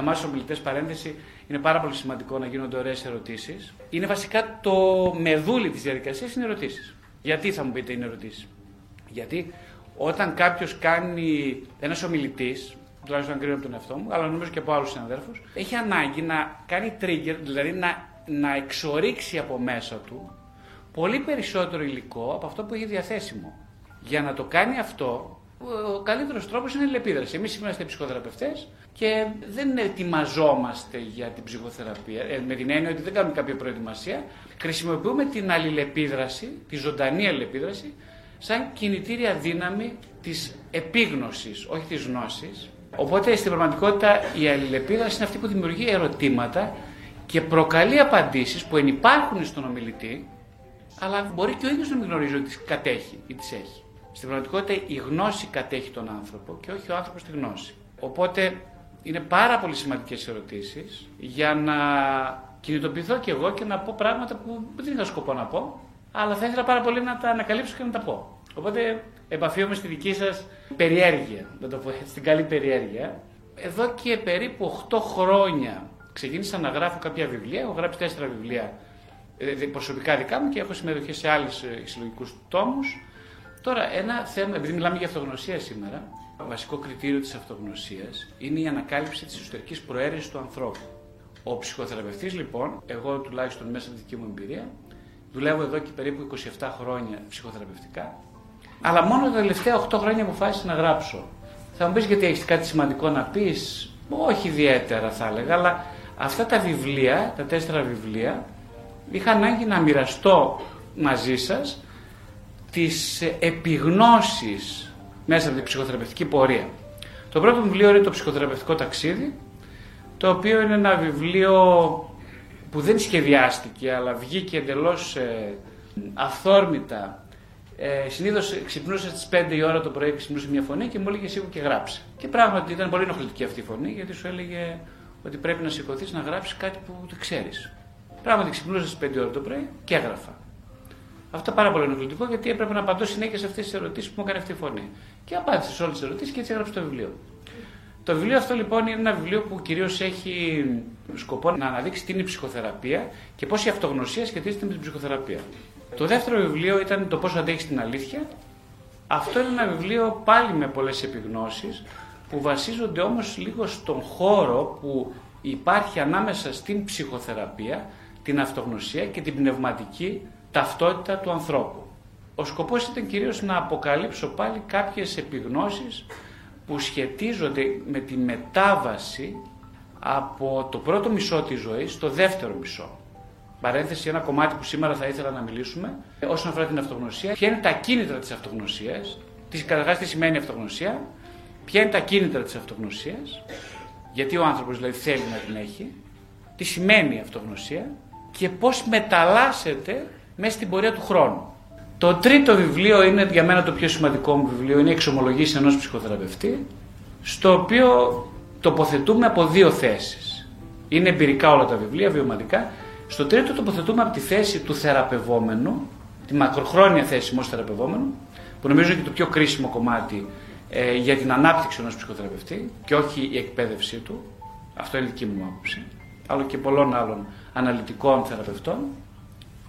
Για εμά, ομιλητέ παρένθεση, είναι πάρα πολύ σημαντικό να γίνονται ωραίες ερωτήσεις. Είναι βασικά το μεδούλι της διαδικασίας είναι ερωτήσεις. Γιατί θα μου πείτε είναι ερωτήσεις; Γιατί όταν κάποιος κάνει ένας ομιλητής, τουλάχιστον αν κρίνω από τον εαυτό μου, αλλά νομίζω και από άλλους συναδέλφους, έχει ανάγκη να κάνει trigger, δηλαδή να, να εξορίξει από μέσα του πολύ περισσότερο υλικό από αυτό που έχει διαθέσιμο. Για να το κάνει αυτό, ο καλύτερος τρόπος είναι η λεπίδραση. Εμείς είμαστε ψυχοθεραπευτές και δεν ετοιμαζόμαστε για την ψυχοθεραπεία. Ε, με την έννοια ότι δεν κάνουμε κάποια προετοιμασία. Χρησιμοποιούμε την αλληλεπίδραση, τη ζωντανή αλληλεπίδραση, σαν κινητήρια δύναμη της επίγνωσης, όχι της γνώσης. Οπότε στην πραγματικότητα η αλληλεπίδραση είναι αυτή που δημιουργεί ερωτήματα και προκαλεί απαντήσεις που ενυπάρχουν στον ομιλητή, αλλά μπορεί και ο ίδιος να μην γνωρίζει ότι τις κατέχει ή τις έχει. Στην πραγματικότητα η γνώση κατέχει τον άνθρωπο και όχι ο άνθρωπος τη γνώση. Οπότε είναι πάρα πολύ σημαντικές ερωτήσεις για να κινητοποιηθώ κι εγώ και να πω πράγματα που δεν είχα σκοπό να πω, αλλά θα ήθελα πάρα πολύ να τα ανακαλύψω και να τα πω. Οπότε επαφίομαι στη δική σας περιέργεια, να το πω στην καλή περιέργεια. Εδώ και περίπου 8 χρόνια ξεκίνησα να γράφω κάποια βιβλία. Έχω γράψει 4 βιβλία ε, προσωπικά δικά μου και έχω συμμετοχή σε άλλους ε, συλλογικούς τόμους. Τώρα, ένα θέμα, επειδή μιλάμε για αυτογνωσία σήμερα, το βασικό κριτήριο της αυτογνωσίας είναι η ανακάλυψη της εσωτερικής προαίρεσης του ανθρώπου. Ο ψυχοθεραπευτής, λοιπόν, εγώ τουλάχιστον μέσα από τη δική μου εμπειρία, δουλεύω εδώ και περίπου 27 χρόνια ψυχοθεραπευτικά, αλλά μόνο τα τελευταία 8 χρόνια αποφάσισα να γράψω. Θα μου πεις γιατί έχεις κάτι σημαντικό να πεις, όχι ιδιαίτερα θα έλεγα, αλλά αυτά τα βιβλία, τα τέσσερα βιβλία, είχα ανάγκη να μοιραστώ μαζί σας τις επιγνώσεις μέσα από την ψυχοθεραπευτική πορεία. Το πρώτο βιβλίο είναι το ψυχοθεραπευτικό ταξίδι, το οποίο είναι ένα βιβλίο που δεν σχεδιάστηκε, αλλά βγήκε εντελώς ε, αυθόρμητα. Ε, Συνήθως ξυπνούσα στις 5 η ώρα το πρωί, ξυπνούσε μια φωνή και μου έλεγε σίγουρα και γράψει. Και πράγματι ήταν πολύ ενοχλητική αυτή η φωνή, γιατί σου έλεγε ότι πρέπει να σηκωθείς να γράψεις κάτι που δεν ξέρεις. Πράγματι ξυπνούσα στις 5 ώρα το πρωί και έγραφα. Αυτό πάρα πολύ ενοχλητικό γιατί έπρεπε να απαντώ συνέχεια σε αυτές τις ερωτήσεις που μου έκανε αυτή η φωνή. Και απάντησε σε όλες τις ερωτήσεις και έτσι έγραψε το βιβλίο. Το βιβλίο αυτό λοιπόν είναι ένα βιβλίο που κυρίως έχει σκοπό να αναδείξει τι είναι η ψυχοθεραπεία και πώς η αυτογνωσία σχετίζεται με την ψυχοθεραπεία. Το δεύτερο βιβλίο ήταν το πώς αντέχεις την αλήθεια. Αυτό είναι ένα βιβλίο πάλι με πολλές επιγνώσεις που βασίζονται όμως λίγο στον χώρο που υπάρχει ανάμεσα στην ψυχοθεραπεία, την αυτογνωσία και την πνευματική ταυτότητα του ανθρώπου. Ο σκοπός ήταν κυρίως να αποκαλύψω πάλι κάποιες επιγνώσεις που σχετίζονται με τη μετάβαση από το πρώτο μισό της ζωής στο δεύτερο μισό. Παρένθεση, ένα κομμάτι που σήμερα θα ήθελα να μιλήσουμε όσον αφορά την αυτογνωσία. Ποια είναι τα κίνητρα της αυτογνωσίας, τι, καταρχάς τι σημαίνει αυτογνωσία, ποια είναι τα κίνητρα της αυτογνωσίας, γιατί ο άνθρωπος δηλαδή θέλει να την έχει, τι σημαίνει αυτογνωσία και πώς μεταλλάσσεται μέσα στην πορεία του χρόνου. Το τρίτο βιβλίο είναι για μένα το πιο σημαντικό μου βιβλίο, είναι η εξομολογήση ενός ψυχοθεραπευτή, στο οποίο τοποθετούμε από δύο θέσεις. Είναι εμπειρικά όλα τα βιβλία, βιωματικά. Στο τρίτο τοποθετούμε από τη θέση του θεραπευόμενου, τη μακροχρόνια θέση ενός θεραπευόμενου, που νομίζω είναι και το πιο κρίσιμο κομμάτι ε, για την ανάπτυξη ενός ψυχοθεραπευτή και όχι η εκπαίδευσή του. Αυτό είναι δική μου άποψη. Αλλά και πολλών άλλων αναλυτικών θεραπευτών.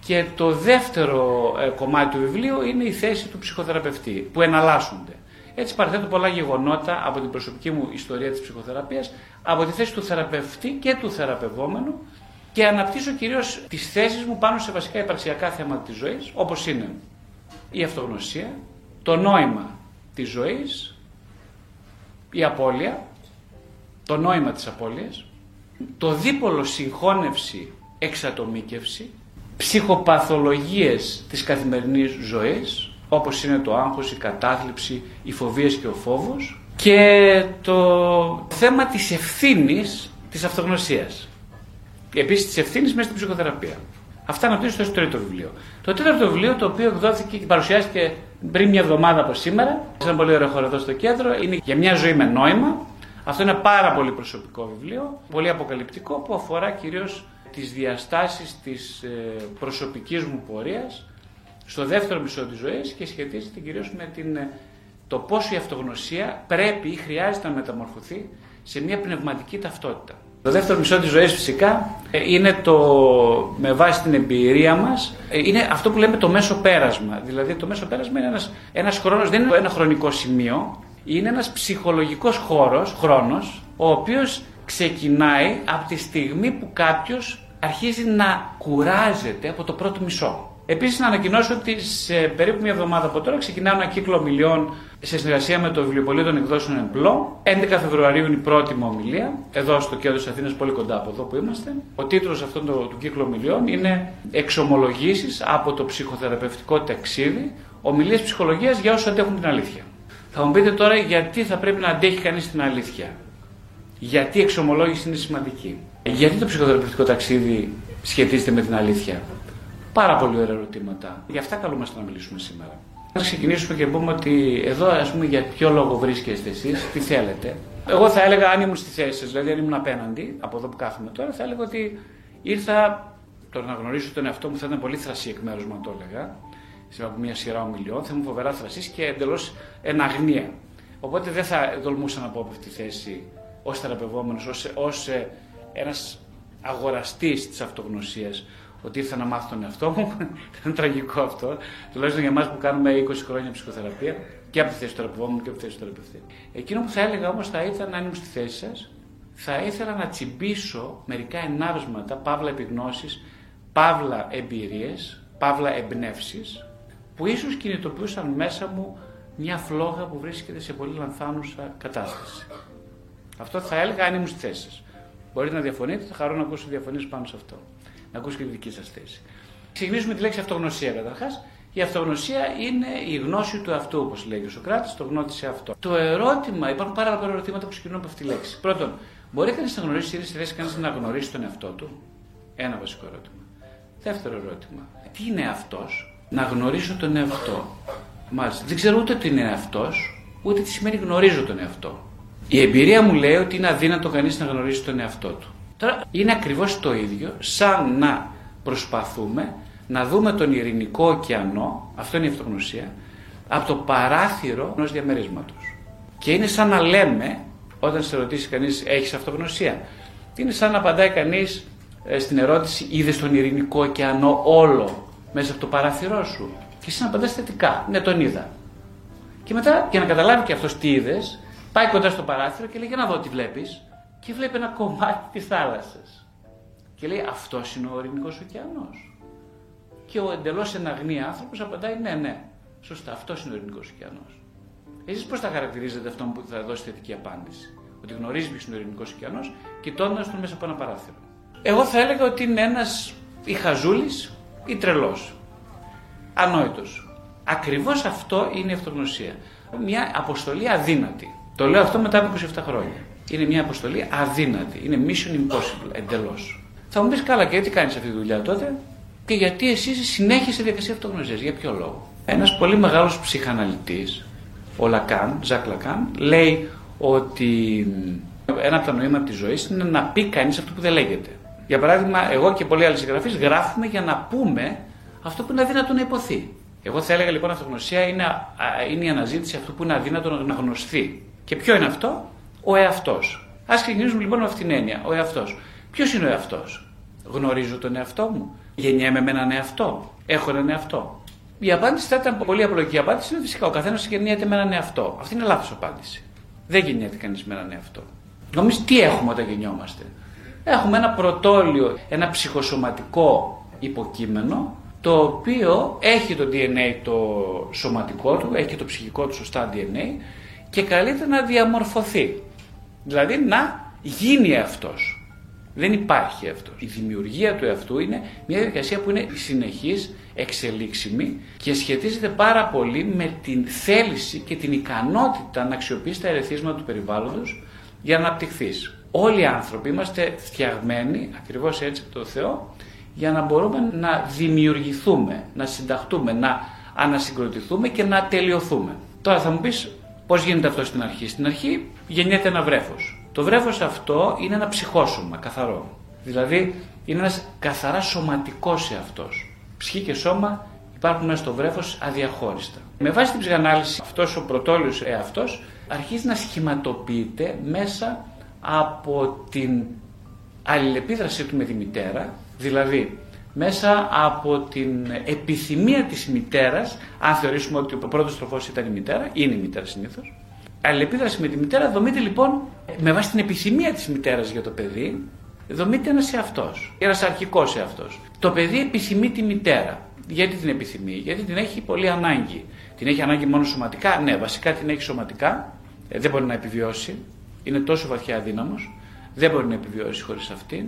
Και το δεύτερο ε, κομμάτι του βιβλίου είναι η θέση του ψυχοθεραπευτή, που εναλλάσσονται. Έτσι παραθέτω πολλά γεγονότα από την προσωπική μου ιστορία της ψυχοθεραπείας, από τη θέση του θεραπευτή και του θεραπευόμενου και αναπτύσσω κυρίως τις θέσεις μου πάνω σε βασικά υπαρξιακά θέματα της ζωής, όπως είναι η αυτογνωσία, το νόημα της ζωής, η απώλεια, το νόημα της απώλειας, το δίπολο συγχώνευση, εξατομίκευση, ψυχοπαθολογίες της καθημερινής ζωής, όπως είναι το άγχος, η κατάθλιψη, οι φοβίες και ο φόβος και το θέμα της ευθύνης της αυτογνωσίας. Επίσης της ευθύνης μέσα στην ψυχοθεραπεία. Αυτά αναπτύσσω στο τρίτο βιβλίο. Το τέταρτο βιβλίο, το οποίο εκδόθηκε και παρουσιάστηκε πριν μια εβδομάδα από σήμερα, σε ένα πολύ ωραίο χώρο εδώ στο κέντρο, είναι για μια ζωή με νόημα. Αυτό είναι ένα πάρα πολύ προσωπικό βιβλίο, πολύ αποκαλυπτικό, που αφορά κυρίως τις διαστάσεις της ε, προσωπικής μου πορείας στο δεύτερο μισό της ζωής και σχετίζεται κυρίως με την, ε, το πόσο η αυτογνωσία πρέπει ή χρειάζεται να μεταμορφωθεί σε μια πνευματική ταυτότητα. Το δεύτερο μισό της ζωής φυσικά ε, είναι το, με βάση την εμπειρία μας, ε, είναι αυτό που λέμε το μέσο πέρασμα. Δηλαδή το μέσο πέρασμα είναι ένας, ένας χρόνος, δεν είναι ένα χρονικό σημείο, είναι ένας ψυχολογικός χώρος, χρόνος, ο οποίος ξεκινάει από τη στιγμή που κάποιος αρχίζει να κουράζεται από το πρώτο μισό. Επίσης, να ανακοινώσω ότι σε περίπου μια εβδομάδα από τώρα ξεκινάω ένα κύκλο ομιλιών σε συνεργασία με το βιβλιοπωλείο των εκδόσεων Εμπλό. 11 Φεβρουαρίου είναι η πρώτη μου ομιλία, εδώ στο κέντρο της Αθήνας, πολύ κοντά από εδώ που είμαστε. Ο τίτλος αυτού του, του κύκλου ομιλιών είναι Εξομολογήσεις από το ψυχοθεραπευτικό ταξίδι, ομιλίες ψυχολογίας για όσους αντέχουν την αλήθεια. Θα μου πείτε τώρα γιατί θα πρέπει να αντέχει κανείς την αλήθεια. Γιατί η εξομολόγηση είναι σημαντική. Γιατί το ψυχοθεραπευτικό ταξίδι σχετίζεται με την αλήθεια; Πάρα πολύ ωραία ερωτήματα. Γι' αυτά καλούμαστε να μιλήσουμε σήμερα. Να ξεκινήσουμε και πούμε ότι εδώ, ας πούμε, για ποιο λόγο βρίσκεστε εσείς, τι θέλετε. Εγώ θα έλεγα, αν ήμουν στη θέση σας, δηλαδή αν ήμουν απέναντι, από εδώ που κάθομαι τώρα, θα έλεγα ότι ήρθα. Το να γνωρίσω τον εαυτό μου θα ήταν πολύ θρασί εκ μέρους μου, αν το έλεγα. Σε μια σειρά ομιλιών, θα ήμουν φοβερά θρασί και εντελώς εναγνία. Οπότε δεν θα τολμούσα να πω από αυτή τη θέση ως θεραπευόμενος, ως ε, ένας αγοραστής της αυτογνωσίας, ότι ήρθα να μάθω τον εαυτό μου. Ήταν τραγικό αυτό. Τουλάχιστον για εμάς που κάνουμε 20 χρόνια ψυχοθεραπεία και από τη θέση του θεραπευόμενου και από τη θέση του θεραπευτή. Εκείνο που θα έλεγα όμως θα ήθελα να ήμουν στη θέση σας, θα ήθελα να τσιμπήσω μερικά ενάυσματα, παύλα επιγνώσεις, παύλα εμπειρίες, παύλα εμπνεύσεις, που ίσως κινητοποιούσαν μέσα μου μια φλόγα που βρίσκεται σε πολύ λανθάνουσα κατάσταση. Αυτό θα έλεγα αν ήμουν στη θέση σα. Μπορείτε να διαφωνείτε, θα χαρώ να ακούσω διαφωνίες πάνω σε αυτό να ακούσω και τη δική σας θέση. Ξεκινήσουμε τη λέξη αυτογνωσία καταρχάς. Η αυτογνωσία είναι η γνώση του αυτού, όπως λέγει ο Σοκράτης, το γνώτη αυτό. Το ερώτημα, υπάρχουν πάρα πολλά ερωτήματα που ξεκινούν από αυτή τη λέξη. Πρώτον, μπορεί κανείς να γνωρίσει, είναι στη θέση κανείς να γνωρίσει τον εαυτό του; Ένα βασικό ερώτημα. Δεύτερο ερώτημα. Τι είναι αυτός, να γνωρίσω τον εαυτό. Μάλιστα. Δεν ξέρω ούτε τι είναι αυτός, ούτε τι σημαίνει γνωρίζω τον εαυτό. Η εμπειρία μου λέει ότι είναι αδύνατο κανείς να γνωρίσει τον εαυτό του. Τώρα είναι ακριβώς το ίδιο σαν να προσπαθούμε να δούμε τον ειρηνικό ωκεανό, αυτό είναι η αυτογνωσία, από το παράθυρο ενός διαμερίσματος. Και είναι σαν να λέμε, όταν σε ρωτήσει κανείς έχεις αυτογνωσία, είναι σαν να απαντάει κανείς ε, στην ερώτηση είδες τον ειρηνικό ωκεανό όλο μέσα από το παράθυρό σου; Και εσύ να απαντάς θετικά, ναι τον είδα. Και μετά για να καταλάβει και αυτός τι είδες, πάει κοντά στο παράθυρο και λέει για να δω τι βλέπεις και βλέπει ένα κομμάτι της θάλασσας. Και λέει αυτός είναι ο ειρηνικός ωκεανός. Και ο εντελώς εναγνή άνθρωπος απαντάει ναι, ναι, σωστά, αυτός είναι ο ειρηνικός ωκεανός. Εσείς πώς θα χαρακτηρίζετε αυτόν που θα δώσει θετική απάντηση; Ότι γνωρίζεις ποιος είναι ο ειρηνικός ωκεανός, κοιτώντας τον μέσα από ένα παράθυρο. Εγώ θα έλεγα ότι είναι ένας ή χαζούλης ή τρελός. Ανόητος. Ακριβώς αυτό είναι η αυτογνωσία. Μια αποστολή αδύνατη. Το λέω αυτό μετά από 27 χρόνια είναι μια αποστολή αδύνατη. Είναι mission impossible εντελώς. Θα μου πεις καλά και γιατί κάνεις αυτή τη δουλειά τότε και γιατί εσύ συνέχισε τη διαδικασία αυτογνωσίας; Για ποιο λόγο; Ένας πολύ μεγάλος ψυχαναλυτής, ο Λακάν, Ζακ Λακάν, λέει ότι ένα από τα νοήματα της ζωής είναι να πει κανείς αυτό που δεν λέγεται. Για παράδειγμα, εγώ και πολλοί άλλοι συγγραφείς γράφουμε για να πούμε αυτό που είναι αδύνατο να υποθεί. Εγώ θα έλεγα λοιπόν αυτογνωσία είναι, είναι η αναζήτηση αυτού που είναι αδύνατο να γνωστεί. Και ποιο είναι αυτό, ο εαυτός. Α ξεκινήσουμε λοιπόν με αυτήν την έννοια. Ο εαυτός. Ποιος είναι ο εαυτός, Γνωρίζω τον εαυτό μου. Γεννιέμαι με έναν εαυτό. Έχω έναν εαυτό. Η απάντηση θα ήταν πολύ απλοϊκή. Η απάντηση είναι φυσικά ο καθένας γεννιέται με έναν εαυτό. Αυτή είναι λάθος απάντηση. Δεν γεννιέται κανείς με έναν εαυτό. Νομίζω τι έχουμε όταν γεννιόμαστε; Έχουμε ένα πρωτόλιο, ένα ψυχοσωματικό υποκείμενο το οποίο έχει το DNA το σωματικό του, έχει το ψυχικό του σωστά DNA και καλείται να διαμορφωθεί. Δηλαδή να γίνει αυτός. Δεν υπάρχει αυτός. Η δημιουργία του εαυτού είναι μια διαδικασία που είναι συνεχής, εξελίξιμη και σχετίζεται πάρα πολύ με την θέληση και την ικανότητα να αξιοποιήσει τα ερεθίσματα του περιβάλλοντος για να αναπτυχθείς. Όλοι οι άνθρωποι είμαστε φτιαγμένοι, ακριβώς έτσι από το Θεό, για να μπορούμε να δημιουργηθούμε, να συνταχτούμε, να ανασυγκροτηθούμε και να τελειωθούμε. Τώρα θα μου πεις, πώς γίνεται αυτό στην αρχή; Στην αρχή γεννιέται ένα βρέφος. Το βρέφος αυτό είναι ένα ψυχόσωμα, καθαρό. Δηλαδή είναι ένας καθαρά σωματικός εαυτός. Ψυχή και σώμα υπάρχουν μέσα στο βρέφος αδιαχώριστα. Με βάση την ψυχανάλυση αυτός ο πρωτόλιος εαυτός αρχίζει να σχηματοποιείται μέσα από την αλληλεπίδρασή του με τη μητέρα, δηλαδή μέσα από την επιθυμία της μητέρας, αν θεωρήσουμε ότι ο πρώτος τροφός ήταν η μητέρα, είναι η μητέρα συνήθως, αλληλεπίδραση με τη μητέρα δομείται λοιπόν με βάση την επιθυμία της μητέρας για το παιδί, δομείται ένας εαυτός, ένας αρχικός εαυτός. Το παιδί επιθυμεί τη μητέρα. Γιατί την επιθυμεί, γιατί την έχει πολύ ανάγκη. Την έχει ανάγκη μόνο σωματικά, ναι, βασικά την έχει σωματικά, ε, δεν μπορεί να επιβιώσει, είναι τόσο βαθιά αδύναμος, δεν μπορεί να επιβιώσει χωρίς αυτήν,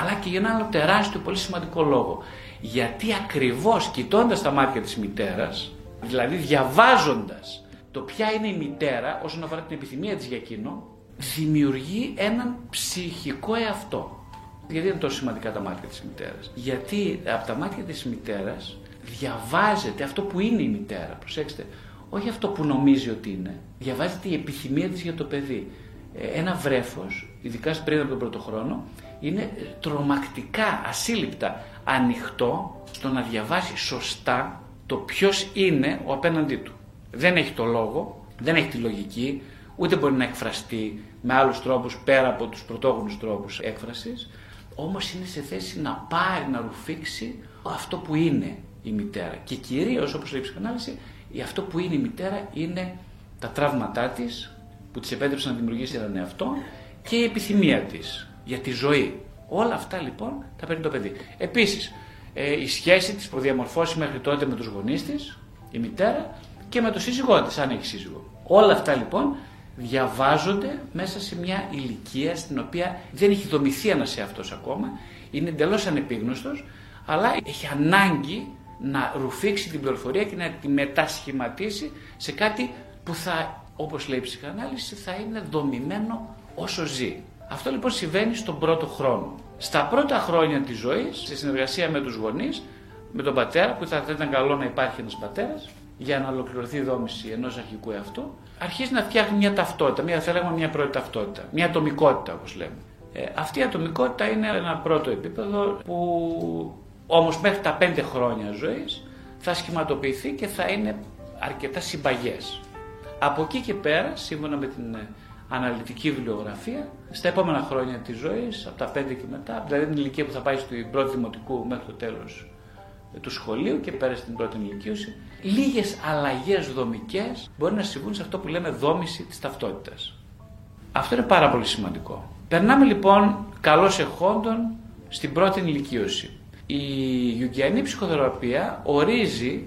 αλλά και για ένα άλλο τεράστιο πολύ σημαντικό λόγο. Γιατί ακριβώς κοιτώντας τα μάτια της μητέρας, δηλαδή διαβάζοντας το ποια είναι η μητέρα όσον αφορά την επιθυμία της για εκείνο, δημιουργεί έναν ψυχικό εαυτό. Γιατί είναι τόσο σημαντικά τα μάτια της μητέρας. Γιατί από τα μάτια της μητέρας διαβάζεται αυτό που είναι η μητέρα. Προσέξτε, όχι αυτό που νομίζει ότι είναι. Διαβάζεται η επιθυμία της για το παιδί. Ε, ένα βρέφος, ειδικά πριν από τον πρώτο χρόνο, είναι τρομακτικά, ασύλληπτα ανοιχτό στο να διαβάσει σωστά το ποιος είναι ο απέναντί του. Δεν έχει το λόγο, δεν έχει τη λογική, ούτε μπορεί να εκφραστεί με άλλους τρόπους πέρα από τους πρωτόγονους τρόπους έκφρασης, όμως είναι σε θέση να πάρει, να ρουφήξει αυτό που είναι η μητέρα. Και κυρίως, όπως λέει η ψυχανάλυση, αυτό που είναι η μητέρα είναι τα τραύματά της, που της επέτρεψαν να δημιουργήσει έναν εαυτό και η επιθυμία της για τη ζωή. Όλα αυτά λοιπόν τα παίρνει το παιδί. Επίσης, ε, η σχέση της που διαμορφώσει μέχρι τότε με τους γονείς της, η μητέρα, και με τον σύζυγό της, αν έχει σύζυγο. Όλα αυτά λοιπόν διαβάζονται μέσα σε μια ηλικία στην οποία δεν έχει δομηθεί ένας εαυτός ακόμα, είναι εντελώς ανεπίγνωστος, αλλά έχει ανάγκη να ρουφήξει την πληροφορία και να τη μετασχηματίσει σε κάτι που θα, όπως λέει η ψυχανάλυση, θα είναι δομημένο όσο ζει. Αυτό λοιπόν συμβαίνει στον πρώτο χρόνο. Στα πρώτα χρόνια της ζωής, σε συνεργασία με τους γονείς, με τον πατέρα, που θα ήταν καλό να υπάρχει ένας πατέρας, για να ολοκληρωθεί η δόμηση ενός αρχικού εαυτού, αρχίζει να φτιάχνει μια ταυτότητα, μια, θα λέγαμε μια πρώτη ταυτότητα, μια ατομικότητα όπως λέμε. Ε, αυτή η ατομικότητα είναι ένα πρώτο επίπεδο που όμως μέχρι τα πέντε χρόνια ζωής θα σχηματοποιηθεί και θα είναι αρκετά συμπαγές. Από εκεί και πέρα, σύμφωνα με την ε, αναλυτική βιβλιογραφία, στα επόμενα χρόνια της ζωής, από τα 5 και μετά, δηλαδή την ηλικία που θα πάει στην πρώτη δημοτικού μέχρι το τέλος του σχολείου και πέρα στην πρώτη ηλικίωση, λίγες αλλαγές δομικές μπορεί να συμβούν σε αυτό που λέμε δόμηση της ταυτότητας. Αυτό είναι πάρα πολύ σημαντικό. Περνάμε λοιπόν καλώς εχόντων στην πρώτη ηλικίωση. Η Ιουγκιανή ψυχοθεραπεία ορίζει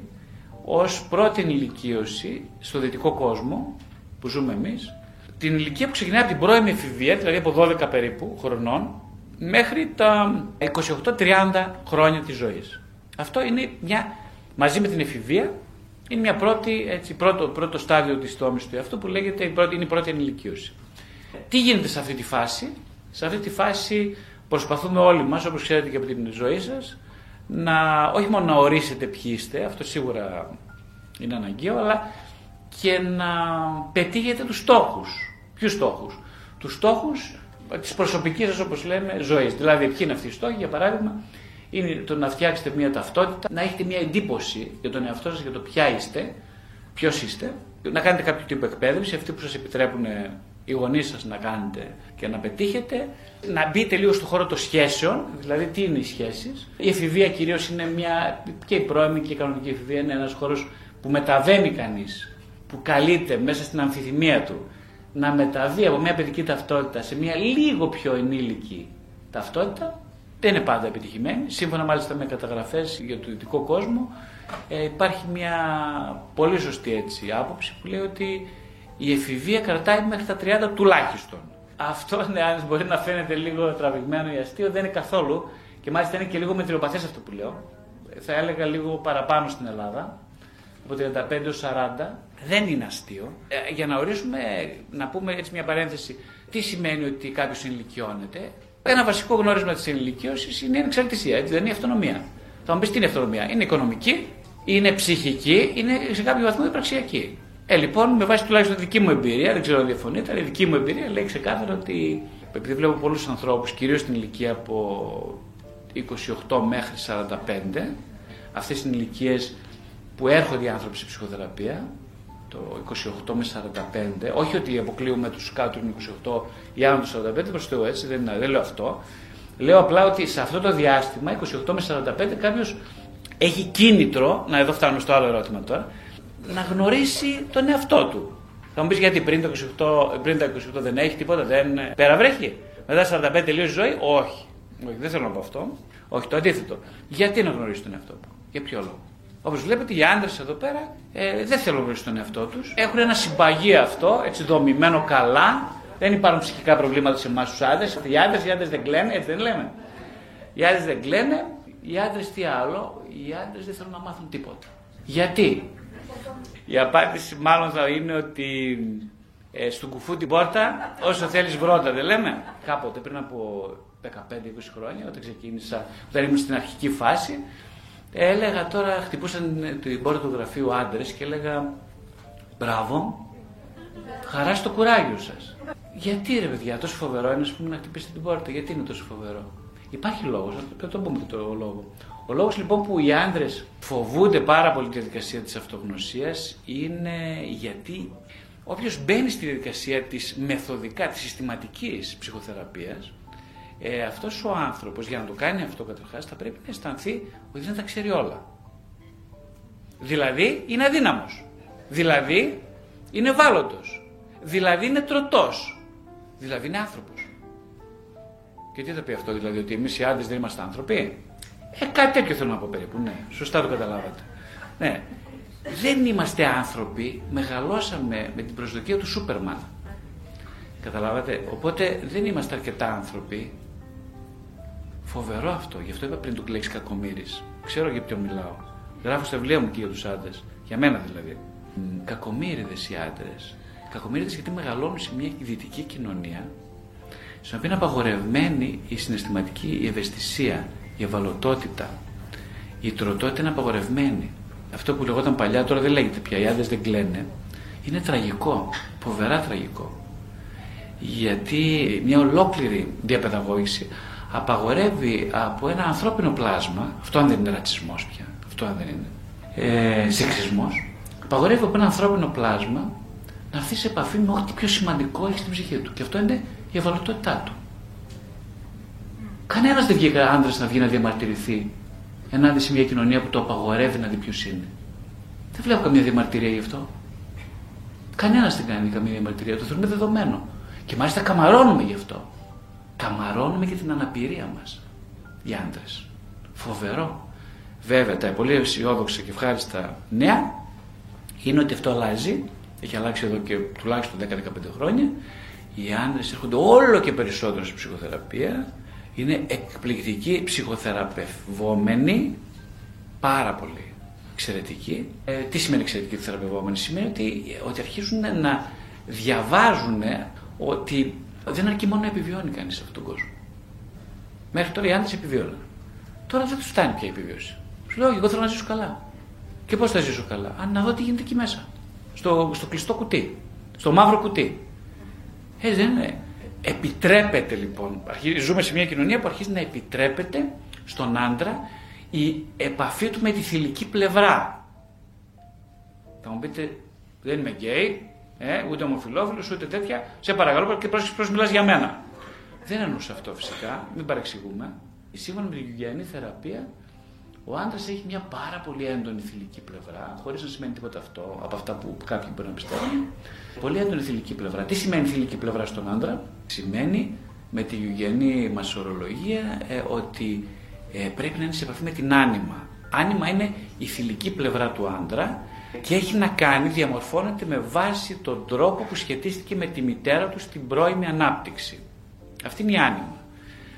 ως πρώτη ηλικίωση στο δυτικό κόσμο που ζούμε εμείς την ηλικία που ξεκινάει από την πρώιμη εφηβεία, δηλαδή από 12 περίπου χρονών, μέχρι τα 28-30 χρόνια της ζωής. Αυτό είναι μια, μαζί με την εφηβεία, είναι μια πρώτη, έτσι, πρώτο, πρώτο στάδιο της τόμης του εαυτού που λέγεται η πρώτη, είναι η πρώτη ενηλικίωση. Τι γίνεται σε αυτή τη φάση; Σε αυτή τη φάση προσπαθούμε όλοι μας, όπως ξέρετε και από την ζωή σας, να όχι μόνο να ορίσετε ποιοι είστε, αυτό σίγουρα είναι αναγκαίο, αλλά και να πετύχετε τους στόχους. Ποιους στόχους; Τους στόχους της προσωπικής σας, όπως λέμε, ζωής. Δηλαδή, ποιοι είναι αυτοί οι στόχοι, για παράδειγμα, είναι το να φτιάξετε μια ταυτότητα, να έχετε μια εντύπωση για τον εαυτό σας, για το ποια είστε, ποιος είστε, να κάνετε κάποιο τύπο εκπαίδευση, αυτοί που σας επιτρέπουν οι γονείς σας να κάνετε και να πετύχετε, να μπείτε λίγο στο χώρο των σχέσεων, δηλαδή τι είναι οι σχέσεις. Η εφηβεία κυρίως είναι μια, και η πρώιμη και η κανονική εφηβεία είναι ένας χώρος που μεταβαίνει κανείς, που καλείται μέσα στην αμφιθυμία του να μεταβεί από μια παιδική ταυτότητα σε μια λίγο πιο ενήλικη ταυτότητα δεν είναι πάντα επιτυχημένη. Σύμφωνα μάλιστα με καταγραφές για το δυτικό κόσμο ε, υπάρχει μια πολύ σωστή έτσι άποψη που λέει ότι η εφηβεία κρατάει μέχρι τα 30 τουλάχιστον. Αυτό ναι, αν μπορεί να φαίνεται λίγο τραβηγμένο ή αστείο δεν είναι καθόλου και μάλιστα είναι και λίγο μετριοπαθές αυτό που λέω. Θα έλεγα λίγο παραπάνω στην Ελλάδα από 35 έως 40 δεν είναι αστείο. Ε, για να ορίσουμε, να πούμε έτσι μια παρένθεση, τι σημαίνει ότι κάποιος ενηλικιώνεται. Ένα βασικό γνώρισμα της ενηλικίωσης είναι η εξαρτησία, έτσι δεν είναι η αυτονομία. Θα μου πεις τι είναι η αυτονομία. Είναι οικονομική, είναι ψυχική, είναι σε κάποιο βαθμό υπαρξιακή. Ε, λοιπόν, με βάση τουλάχιστον τη δική μου εμπειρία, δεν ξέρω αν διαφωνείτε, αλλά η δική μου εμπειρία λέει ξεκάθαρα ότι επειδή βλέπω πολλούς ανθρώπους, κυρίως στην ηλικία από 28 μέχρι 45, αυτές είναι ηλικίε που έρχονται οι άνθρωποι σε ψυχοθεραπεία, το 28 με 45. Όχι ότι αποκλείουμε τους κάτω του 28 ή άνω του 45, προς Θεού έτσι, δεν, δεν λέω αυτό. Λέω απλά ότι σε αυτό το διάστημα, 28 με 45, κάποιος έχει κίνητρο, να εδώ φτάνω στο άλλο ερώτημα τώρα, να γνωρίσει τον εαυτό του. Θα μου πεις γιατί πριν, το 28, πριν τα 28 δεν έχει τίποτα, δεν πέρα βρέχει. Μετά 45 τελείωσε η ζωή, όχι. Όχι, δεν θέλω να πω αυτό. Όχι, το αντίθετο. Γιατί να γνωρίσει τον εαυτό του, για ποιο λόγο; Όπως βλέπετε, οι άντρες εδώ πέρα ε, δεν θέλουν να γνωρίσουν τον εαυτό τους. Έχουν ένα συμπαγή αυτό, έτσι δομημένο καλά. Δεν υπάρχουν ψυχικά προβλήματα σε εμάς τους άντρες. Οι άντρες οι άντρες δεν κλαίνε, έτσι δεν λέμε. Οι άντρες δεν κλαίνε, οι άντρες τι άλλο, οι άντρες δεν θέλουν να μάθουν τίποτα. Γιατί; Η απάντηση μάλλον θα είναι ότι ε, στον κουφού την πόρτα όσο θέλεις βρώτα, δεν λέμε. Κάποτε πριν από 15-20 χρόνια όταν ξεκίνησα, όταν ήμουν στην αρχική φάση, έλεγα τώρα, χτυπούσαν την πόρτα του γραφείου άντρες και έλεγα μπράβο, χαράς στο κουράγιο σας. Γιατί ρε παιδιά, τόσο φοβερό είναι πούμε, να χτυπήσετε την πόρτα, γιατί είναι τόσο φοβερό. Υπάρχει λόγος, θα το πούμε και το λόγο. Ο λόγος λοιπόν που οι άντρες φοβούνται πάρα πολύ τη διαδικασία της αυτογνωσίας είναι γιατί όποιος μπαίνει στη διαδικασία της μεθοδικά, της συστηματικής ψυχοθεραπείας, ε, αυτός ο άνθρωπος για να το κάνει αυτό καταρχάς θα πρέπει να αισθανθεί ότι δεν τα ξέρει όλα. Δηλαδή είναι αδύναμος. Δηλαδή είναι ευάλωτος. Δηλαδή είναι τροτός. Δηλαδή είναι άνθρωπος. Και τι θα πει αυτό δηλαδή, ότι εμείς οι άντρες δεν είμαστε άνθρωποι; Ε, κάτι τέτοιο θέλω να πω περίπου, ναι. Σωστά το καταλάβατε. Ναι. Δεν είμαστε άνθρωποι, μεγαλώσαμε με την προσδοκία του Σούπερμαν. Καταλάβατε. Οπότε δεν είμαστε αρκετά άνθρωποι. Φοβερό αυτό. Γι' αυτό είπα πριν του λέξη κακομύρη. Ξέρω για ποιον μιλάω. Γράφω στα βιβλία μου και για τους άντρες. Για μένα δηλαδή. Κακομύριδε οι άντρες. Κακομύριδε γιατί μεγαλώνουν σε μια δυτική κοινωνία στην οποία είναι απαγορευμένη η συναισθηματική η ευαισθησία, η ευαλωτότητα, η τροτότητα είναι απαγορευμένη. Αυτό που λεγόταν παλιά τώρα δεν λέγεται πια, οι άντρες δεν κλαίνε. Είναι τραγικό, φοβερά τραγικό. Γιατί μια ολόκληρη διαπαιδαγώγηση απαγορεύει από ένα ανθρώπινο πλάσμα, αυτό αν δεν είναι ρατσισμός πια, αυτό αν δεν είναι, ε, σεξισμός, απαγορεύει από ένα ανθρώπινο πλάσμα να έρθει σε επαφή με ό,τι πιο σημαντικό έχει στην ψυχή του. Και αυτό είναι η ευαλωτότητά του. Κανένας δεν βγήκε άντρας να βγει να διαμαρτυρηθεί ενάντια σε μια κοινωνία που το απαγορεύει να δει ποιος είναι. Δεν βλέπω καμία διαμαρτυρία γι' αυτό. Κανένας δεν κάνει καμία διαμαρτυρία. Το θεωρούμε δεδομένο. Και μάλιστα καμαρώνουμε γι' αυτό. Καμαρώνουμε για την αναπηρία μας. Οι άντρες. Φοβερό. Βέβαια, τα πολύ αισιόδοξα και ευχάριστα νέα είναι ότι αυτό αλλάζει. Έχει αλλάξει εδώ και τουλάχιστον 10-15 χρόνια. Οι άντρες έρχονται όλο και περισσότερο στην ψυχοθεραπεία είναι εκπληκτικοί ψυχοθεραπευόμενοι, πάρα πολύ εξαιρετικοί. Ε, τι σημαίνει εξαιρετικοί θεραπευόμενοι, σημαίνει ότι, ότι αρχίζουν να διαβάζουν ότι δεν αρκεί μόνο να επιβιώνει κανείς σε αυτόν τον κόσμο. Μέχρι τώρα οι άντρες επιβιώνουν. Τώρα δεν τους φτάνει πια η επιβίωση. Σου λέω, εγώ θέλω να ζήσω καλά. Και πώς θα ζήσω καλά, Αν να δω τι γίνεται εκεί μέσα. Στο, στο κλειστό κουτί. Στο μαύρο κουτί. Ε, δεν είναι. Επιτρέπεται λοιπόν, ζούμε σε μια κοινωνία που αρχίζει να επιτρέπεται στον άντρα η επαφή του με τη θηλυκή πλευρά. Θα μου πείτε, δεν είμαι γκέι, ε, ούτε ομοφιλόφιλο, ούτε τέτοια. Σε παρακαλώ και πρόσεξε πώς μιλάς για μένα. Δεν εννοούσε αυτό φυσικά, μην παρεξηγούμε. Σύμφωνα με την γυγιανή θεραπεία, ο άντρας έχει μια πάρα πολύ έντονη θηλυκή πλευρά, χωρίς να σημαίνει τίποτα αυτό από αυτά που κάποιοι μπορεί να πιστεύουν. Πολύ έντονη θηλυκή πλευρά. Τι σημαίνει θηλυκή πλευρά στον άντρα, Σημαίνει με τη γηγενή μας ορολογία ε, ότι ε, πρέπει να είναι σε επαφή με την άνοιμα. Άνοιμα είναι η θηλυκή πλευρά του άντρα και έχει να κάνει, διαμορφώνεται με βάση τον τρόπο που σχετίστηκε με τη μητέρα του στην πρώιμη ανάπτυξη. Αυτή είναι η άνοιμα.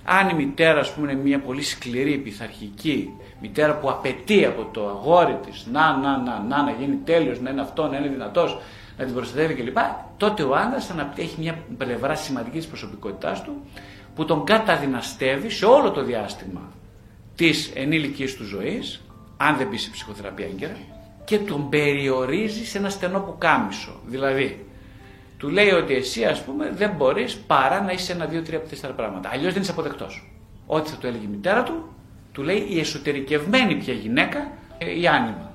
Αν η μητέρα, ας πούμε, είναι μια πολύ σκληρή, πειθαρχική μητέρα που απαιτεί από το αγόρι της να, να, να, να, να γίνει τέλειος, να είναι αυτό, να είναι δυνατός, να την προστατεύει κλπ. Τότε ο άντρας έχει μια πλευρά σημαντικής τη προσωπικότητάς του που τον καταδυναστεύει σε όλο το διάστημα της ενήλικης του ζωής, αν δεν μπει σε ψυχοθεραπεία έγκαιρα, και τον περιορίζεις σε ένα στενό πουκάμισο. Δηλαδή, του λέει ότι εσύ, ας πούμε, δεν μπορείς παρά να είσαι ένα, δύο, τρία, τέσσερα πράγματα. Αλλιώς δεν είσαι αποδεκτός. Ό,τι θα του έλεγε η μητέρα του, του λέει η εσωτερικευμένη πια γυναίκα, ε, η άνοιμα.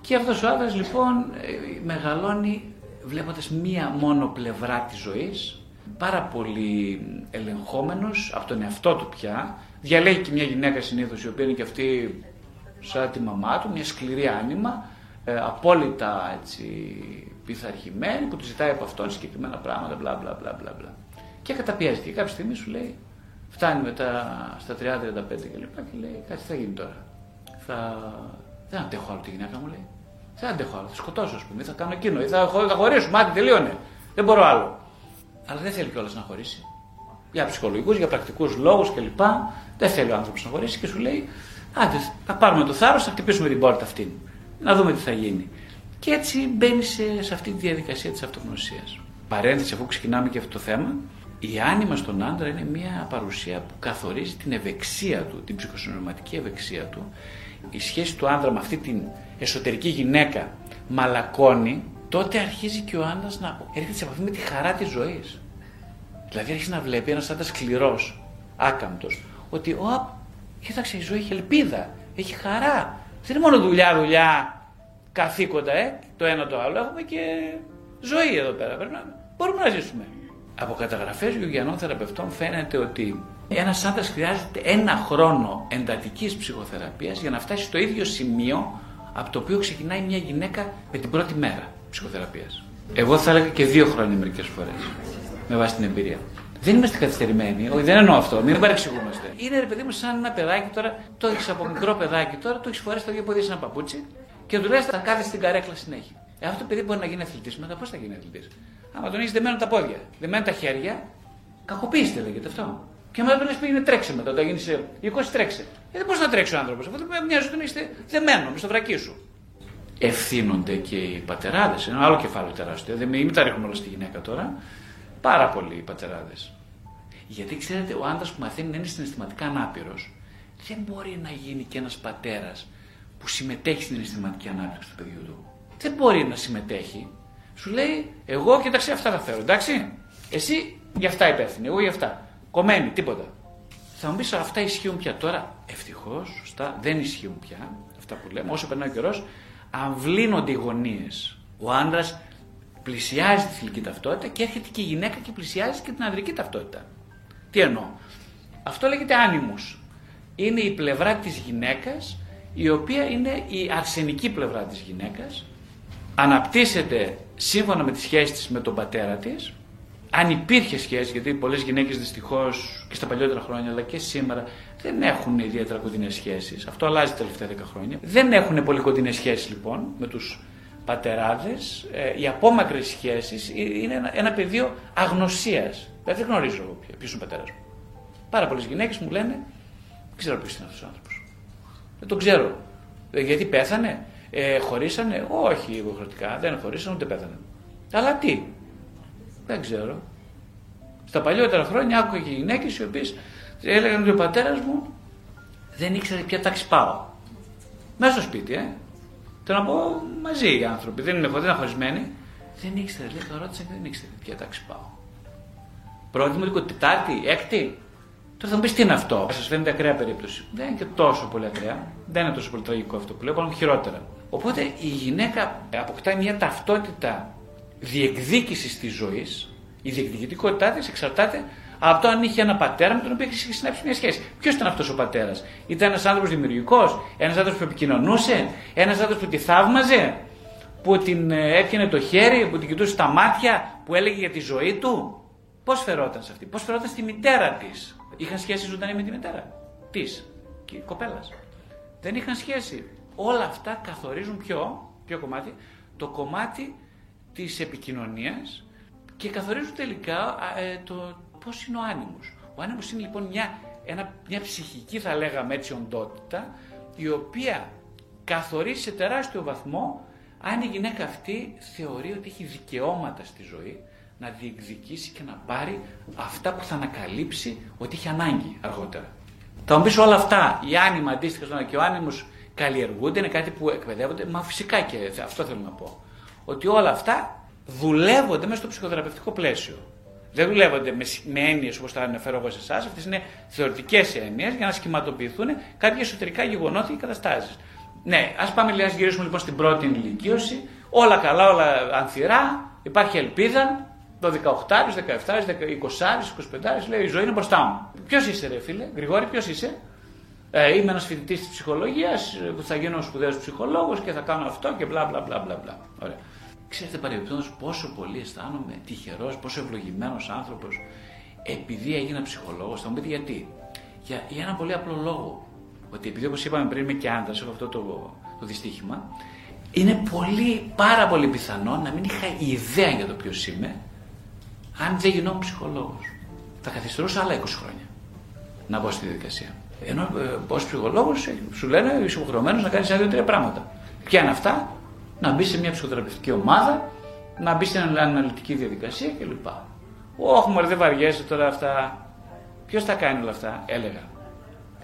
Και αυτός ο άντρας λοιπόν ε, μεγαλώνει βλέποντας μία μόνο πλευρά της ζωής, πάρα πολύ ελεγχόμενος από τον εαυτό του πια. Διαλέγει και μια γυναίκα συνήθως η οποία είναι και αυτή σαν τη μαμά του, μια σκληρή άνοιμα, ε, απόλυτα έτσι, πειθαρχημένη που τους ζητάει από αυτόν συγκεκριμένα πράγματα, μπλα μπλα μπλα μπλα. μπλα. Και καταπιέζεται. Και κάποια στιγμή σου λέει, φτάνει μετά στα 30-35 κλπ. Και λέει, κάτι θα γίνει τώρα; Θα... Δεν αντέχω άλλο τη γυναίκα μου, λέει. Δεν αντέχω άλλο. Θα σκοτώσω, ας πούμε, θα κάνω εκείνο. Ή θα, θα χωρίσουμε. Μάτι, τελείωνε. Δεν μπορώ άλλο. Αλλά δεν θέλει κιόλας να χωρίσει. Για ψυχολογικούς, για πρακτικούς λόγους κλπ. Δεν θέλει ο άνθρωπος να χωρίσει και σου λέει, Άντε, θα πάρουμε το θάρρος, θα χτυπήσουμε την πόρτα αυτή. Να δούμε τι θα γίνει. Και έτσι μπαίνει σε, σε αυτή τη διαδικασία της αυτογνωσίας. Παρένθεση, αφού ξεκινάμε και αυτό το θέμα, η άνοιμα στον άντρα είναι μια παρουσία που καθορίζει την ευεξία του, την ψυχοσυνωματική ευεξία του. Η σχέση του άντρα με αυτή την εσωτερική γυναίκα μαλακώνει, τότε αρχίζει και ο άντρας να έρχεται σε επαφή με τη χαρά της ζωής. Δηλαδή αρχίζει να βλέπει ένας άντρας σκληρός, άκαμπτος, ότι ο, κοίταξε η ζωή έχει ελπίδα, έχει χαρά. Δεν είναι μόνο δουλειά, δουλειά, καθήκοντα, ε, το ένα το άλλο. Έχουμε και ζωή εδώ πέρα. Πρέπει να... Μπορούμε να ζήσουμε. Από καταγραφές γιουγιανών θεραπευτών φαίνεται ότι ένας άντρας χρειάζεται ένα χρόνο εντατικής ψυχοθεραπείας για να φτάσει στο ίδιο σημείο από το οποίο ξεκινάει μια γυναίκα με την πρώτη μέρα ψυχοθεραπείας. Εγώ θα έλεγα και δύο χρόνια μερικές φορές με βάση την εμπειρία. Δεν είμαστε καθυστερημένοι, όχι δεν εννοώ αυτό, μην παρεξηγούμαστε. Είναι ρε παιδί μου σαν ένα παιδάκι τώρα, το έχεις από μικρό παιδάκι τώρα, το έχεις φορέσει το ίδιο πόδι ένα παπούτσι και του λες θα κάθεσαι στην καρέκλα συνέχεια. Ε, αυτό το παιδί μπορεί να γίνει αθλητής, μετά πώς θα γίνει αθλητής; Άμα τον έχεις δεμένο τα πόδια, δεμένο τα χέρια, κακοποίηστε λέγεται αυτό. Και μετά τον πήγαινε τρέξε μετά, όταν γίνεις 20 τρέξε. Ε, δεν μπορεί να τρέξει ο άνθρωπος; Αυτό μια ζωή τον είστε δεμένο μες στο βρακί σου. Ευθύνονται και οι πατεράδες. Ένα άλλο κεφάλαιο τεράστιο. Δεν μην τα ρίχνουμε όλα στη γυναίκα τώρα. Πάρα πολλοί οι πατεράδες. Γιατί ξέρετε, ο άντρας που μαθαίνει να είναι συναισθηματικά ανάπηρος, δεν μπορεί να γίνει και ένας πατέρας που συμμετέχει στην αισθηματική ανάπτυξη του παιδιού του. Δεν μπορεί να συμμετέχει. Σου λέει, εγώ κοίταξε αυτά θα φέρω, εντάξει. Εσύ για αυτά υπεύθυνη, εγώ για αυτά. Κομμένη, τίποτα. Θα μου πεις αυτά ισχύουν πια τώρα. Ευτυχώς, σωστά, δεν ισχύουν πια αυτά που λέμε. Όσο περνάει ο καιρός, αμβλύνονται οι γωνίε. Ο άντρας πλησιάζει τη θηλυκή ταυτότητα και έρχεται και η γυναίκα και πλησιάζει και την ανδρική ταυτότητα. Τι εννοώ; Αυτό λέγεται άνιμους. Είναι η πλευρά της γυναίκας η οποία είναι η αρσενική πλευρά της γυναίκας. Αναπτύσσεται σύμφωνα με τις σχέσεις της με τον πατέρα της. Αν υπήρχε σχέση, γιατί πολλές γυναίκες δυστυχώς και στα παλιότερα χρόνια αλλά και σήμερα δεν έχουν ιδιαίτερα κοντινές σχέσεις. Αυτό αλλάζει τα τελευταία 10 χρόνια. Δεν έχουν πολύ κοντινές σχέσεις λοιπόν με τους πατεράδες. Ε, οι απόμακρες σχέσεις είναι ένα, ένα πεδίο αγνωσίας. Δεν γνωρίζω εγώ ποιος είναι ο πατέρας μου. Πάρα πολλές γυναίκες μου λένε, δεν ξέρω ποιος είναι αυτός ο άνθρωπος. Δεν τον ξέρω. Ε, γιατί πέθανε, ε, χωρίσανε. Όχι υποχρεωτικά, δεν χωρίσανε ούτε πέθανε. Αλλά τι, δεν ξέρω. Στα παλιότερα χρόνια άκουγα και γυναίκες οι οποίες έλεγαν ότι ο πατέρας μου δεν ήξερε ποια τάξη πάω. Μέσα στο σπίτι, ε. Θέλω να πω μαζί οι άνθρωποι, δεν είναι, δεν είναι χωρισμένοι. Δεν ήξερε, λέει, το ρώτησα και δεν ήξερε ποια τάξη πάω. Πρώτη Δημοτικό, Τετάρτη, Έκτη. Τώρα θα μου πεις τι είναι αυτό. Σας φαίνεται ακραία περίπτωση. Δεν είναι και τόσο πολύ ακραία. Δεν είναι τόσο πολύ τραγικό αυτό που λέω, πάνω χειρότερα. Οπότε η γυναίκα αποκτά μια ταυτότητα διεκδίκησης της ζωής. Η διεκδικητικότητά της εξαρτάται από το αν είχε ένα πατέρα με τον οποίο είχε συνάψει μια σχέση. Ποιος ήταν αυτός ο πατέρας, Ήταν ένας άνθρωπος δημιουργικός, ένας άνθρωπος που επικοινωνούσε, ένας άνθρωπος που τη θαύμαζε, που την ε, έπιανε το χέρι, που την κοιτούσε τα μάτια, που έλεγε για τη ζωή του; Πώς φερόταν σε αυτή, πώς φερόταν στη μητέρα της; Είχαν σχέση ζωντανή με τη μητέρα της και κοπέλας. Δεν είχαν σχέση. Όλα αυτά καθορίζουν ποιο, ποιο κομμάτι, το κομμάτι της επικοινωνίας και καθορίζουν τελικά ε, το πώς είναι ο άνιμος. Ο άνιμος είναι λοιπόν μια, ένα, μια ψυχική θα λέγαμε έτσι οντότητα η οποία καθορίζει σε τεράστιο βαθμό αν η γυναίκα αυτή θεωρεί ότι έχει δικαιώματα στη ζωή να διεκδικήσει και να πάρει αυτά που θα ανακαλύψει ότι έχει ανάγκη αργότερα. Θα μου πεις όλα αυτά, η άνοιμα αντίστοιχα και ο άνιμο καλλιεργούνται, είναι κάτι που εκπαιδεύονται, μα φυσικά και αυτό θέλω να πω. Ότι όλα αυτά δουλεύονται μέσα στο ψυχοθεραπευτικό πλαίσιο. Δεν δουλεύονται με, με έννοιες όπως θα αναφέρω εγώ σε εσάς, αυτές είναι θεωρητικές έννοιες για να σχηματοποιηθούν κάποια εσωτερικά γεγονότα και καταστάσεις. Ναι, ας πάμε λίγο, γυρίσουμε λοιπόν στην πρώτη ενηλικίωση. Όλα καλά, όλα ανθυρά, υπάρχει ελπίδα. Το 18, 17, 20, 25, λέει η ζωή είναι μπροστά μου. Ποιος είσαι, ρε φίλε, Γρηγόρη, ποιος είσαι; Ε, είμαι ένας φοιτητής της ψυχολογίας που θα γίνω σπουδαίος ψυχολόγος και θα κάνω αυτό και μπλα μπλα μπλα μπλα. μπλα. Ωραία. Ξέρετε παρεμπιπτόντως πόσο πολύ αισθάνομαι τυχερός, πόσο ευλογημένος άνθρωπος επειδή έγινα ψυχολόγος. Θα μου πείτε γιατί. Για, για ένα πολύ απλό λόγο. Ότι επειδή όπως είπαμε πριν είμαι και άντρας, έχω αυτό το, το δυστύχημα, είναι πολύ, πάρα πολύ πιθανό να μην είχα ιδέα για το ποιος είμαι, αν δεν γινόμουν ψυχολόγος. Θα καθυστερούσα άλλα 20 χρόνια να μπω στη διαδικασία. Ενώ ε, ως ψυχολόγος σου λένε είσαι υποχρεωμένος να κάνεις ένα-δύο-τρία πράγματα. Ποια είναι αυτά, να μπεις σε μια ψυχοθεραπευτική ομάδα, να μπεις σε μια αναλυτική διαδικασία κλπ. Όχι, μωρέ, δεν βαριέσαι τώρα αυτά. Ποιος θα κάνει όλα αυτά, έλεγα.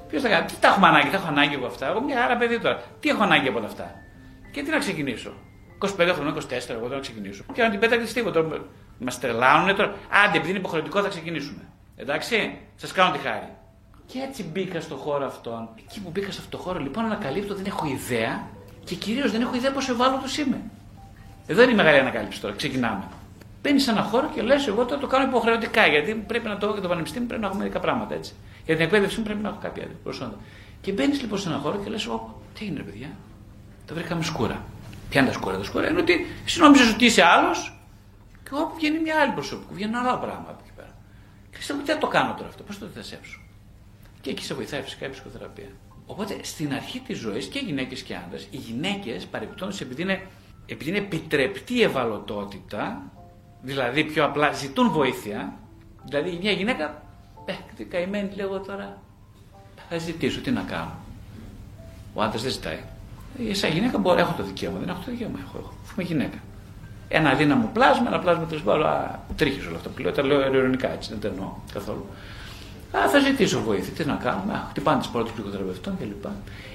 Ποιος θα κάνει, τι τα έχουμε ανάγκη, τα έχω ανάγκη από αυτά. Εγώ μια άρα παιδί τώρα. Τι έχω ανάγκη από όλα αυτά. Και τι να ξεκινήσω. 25 χρόνια, 24, εγώ τώρα να ξεκινήσω. Και να την πέταξε τίποτα. Μας τρελάνουνε τώρα. Άντε, επειδή είναι υποχρεωτικό θα ξεκινήσουμε. Εντάξει, σας κάνω τη χάρη. Και έτσι μπήκα στο χώρο αυτόν. Εκεί που μπήκα σε αυτό το χώρο, λοιπόν, ανακαλύπτω δεν έχω ιδέα και κυρίως δεν έχω ιδέα πόσο ευάλωτος είμαι. Εδώ είναι η μεγάλη ανακάλυψη τώρα. Ξεκινάμε. Μπαίνει σε ένα χώρο και λες: Εγώ τώρα το κάνω υποχρεωτικά γιατί πρέπει να το έχω και το πανεπιστήμιο πρέπει να έχω μερικά πράγματα έτσι. Για την εκπαίδευση μου πρέπει να έχω κάποια προσόντα. Και μπαίνεις λοιπόν σε ένα χώρο και λες: Ω, τι είναι, παιδιά. Τα βρήκαμε σκούρα. Ποια είναι τα σκούρα, τα σκούρα είναι ότι εσύ νόμιζε ότι είσαι άλλος και όπου βγαίνει μια άλλη προσωπική, βγαίνει ένα άλλο πράγμα από εκεί πέρα. Και ξέρω τι θα το κάνω τώρα αυτό, πώς το θεσέψω. Και εκεί σε βοηθάει φυσικά η ψυχοθεραπεία. Οπότε στην αρχή της ζωής και γυναίκες και άντρες, οι γυναίκες παρεμπιπτόντω επειδή είναι, επειδή είναι επιτρεπτή η ευαλωτότητα, δηλαδή πιο απλά ζητούν βοήθεια, δηλαδή μια γυναίκα, ε, τι καημένη λέγω τώρα, θα ζητήσω, τι να κάνω. Ο άντρας δεν ζητάει. Ε, σαν γυναίκα μπορώ, έχω το δικαίωμα, δεν έχω το δικαίωμα, έχω, έχω, είμαι γυναίκα. Ένα δύναμο πλάσμα, ένα πλάσμα τέλο πάντων, τρίχει όλο αυτό που λέω, τα λέω ειρωνικά έτσι, δεν το εννοώ καθόλου. Α, θα ζητήσω βοήθεια. Τι να κάνουμε. Α, χτυπάνε τις πόρτες ψυχοθεραπευτών κλπ.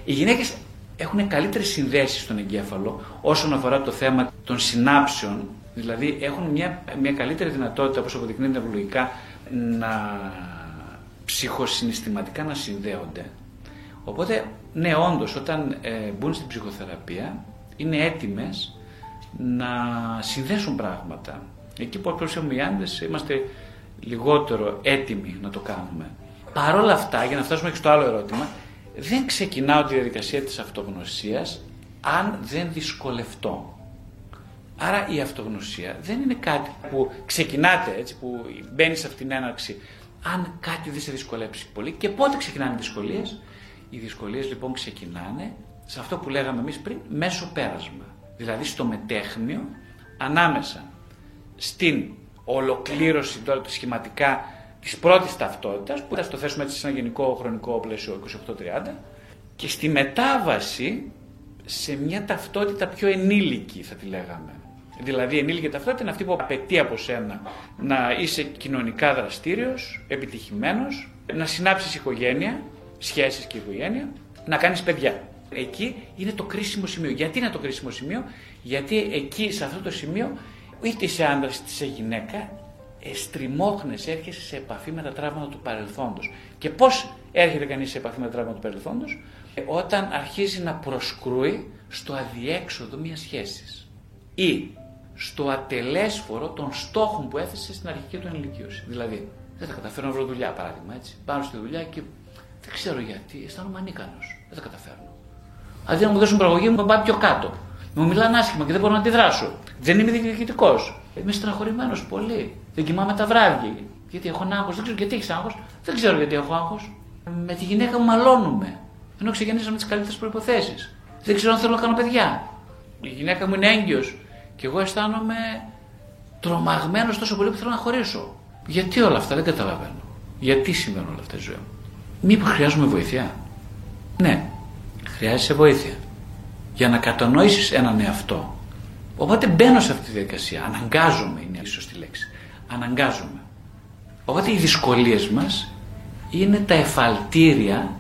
Οι γυναίκες έχουν καλύτερες συνδέσεις στον εγκέφαλο όσον αφορά το θέμα των συνάψεων. Δηλαδή έχουν μια, μια καλύτερη δυνατότητα, όπως αποδεικνύεται ευλογικά, να ψυχοσυναισθηματικά να συνδέονται. Οπότε, ναι, όντως, όταν ε, μπουν στην ψυχοθεραπεία, είναι έτοιμες να συνδέσουν πράγματα. Εκεί που απλώς οι είμαστε λιγότερο έτοιμοι να το κάνουμε. Παρ' όλα αυτά, για να φτάσουμε και στο άλλο ερώτημα, δεν ξεκινάω τη διαδικασία της αυτογνωσίας αν δεν δυσκολευτώ. Άρα η αυτογνωσία δεν είναι κάτι που ξεκινάτε, έτσι, που μπαίνεις σε αυτήν την έναρξη, αν κάτι δεν σε δυσκολέψει πολύ. Και πότε ξεκινάνε οι δυσκολίες; Οι δυσκολίες λοιπόν ξεκινάνε σε αυτό που λέγαμε εμείς πριν, μέσω πέρασμα. Δηλαδή στο μετέχνιο ανάμεσα στην ολοκλήρωση τώρα του σχηματικά της πρώτης ταυτότητας, που θα το θέσουμε έτσι σε ένα γενικό χρονικό πλαίσιο 28-30, και στη μετάβαση σε μια ταυτότητα πιο ενήλικη, θα τη λέγαμε. Δηλαδή, ενήλικη ταυτότητα είναι αυτή που απαιτεί από σένα να είσαι κοινωνικά δραστήριος, επιτυχημένος, να συνάψεις οικογένεια, σχέσεις και οικογένεια, να κάνεις παιδιά. Εκεί είναι το κρίσιμο σημείο. Γιατί είναι το κρίσιμο σημείο, Γιατί εκεί, σε αυτό το σημείο, είτε είσαι άντρας είτε είσαι γυναίκα, εστριμώχνεσαι, έρχεσαι σε επαφή με τα τραύματα του παρελθόντος. Και πώς έρχεται κανείς σε επαφή με τα τραύματα του παρελθόντος, ε, όταν αρχίζει να προσκρούει στο αδιέξοδο μιας σχέσης ή στο ατελέσφορο των στόχων που έθεσε στην αρχική του ενηλικίωση. Δηλαδή, δεν θα καταφέρω να βρω δουλειά, παράδειγμα έτσι. Πάω στη δουλειά και δεν ξέρω γιατί, αισθάνομαι ανίκανος. Δεν θα καταφέρνω. Αντί να μου δώσουν προαγωγή, μου πάει πιο κάτω. Μου μιλάνε άσχημα και δεν μπορώ να αντιδράσω. Δεν είμαι διοικητικός. Είμαι στεναχωρημένος πολύ. Δεν κοιμάμαι τα βράδια. Γιατί έχω άγχος. Δεν ξέρω γιατί έχεις άγχος. Δεν ξέρω γιατί έχω άγχος. Με τη γυναίκα μου μαλώνουμε. Ενώ ξεκινήσαμε τις καλύτερες προποθέσει. Δεν ξέρω αν θέλω να κάνω παιδιά. Η γυναίκα μου είναι έγκυος. Και εγώ αισθάνομαι τρομαγμένος τόσο πολύ που θέλω να χωρίσω. Γιατί όλα αυτά δεν καταλαβαίνω. Γιατί συμβαίνουν όλα αυτά στη ζωή μου. Μήπως χρειάζομαι βοήθεια; Ναι, χρειάζεσαι βοήθεια για να κατανοήσεις έναν εαυτό. Οπότε μπαίνω σε αυτή τη διαδικασία. Αναγκάζομαι είναι η σωστή λέξη. Αναγκάζομαι. Οπότε οι δυσκολίες μας είναι τα εφαλτήρια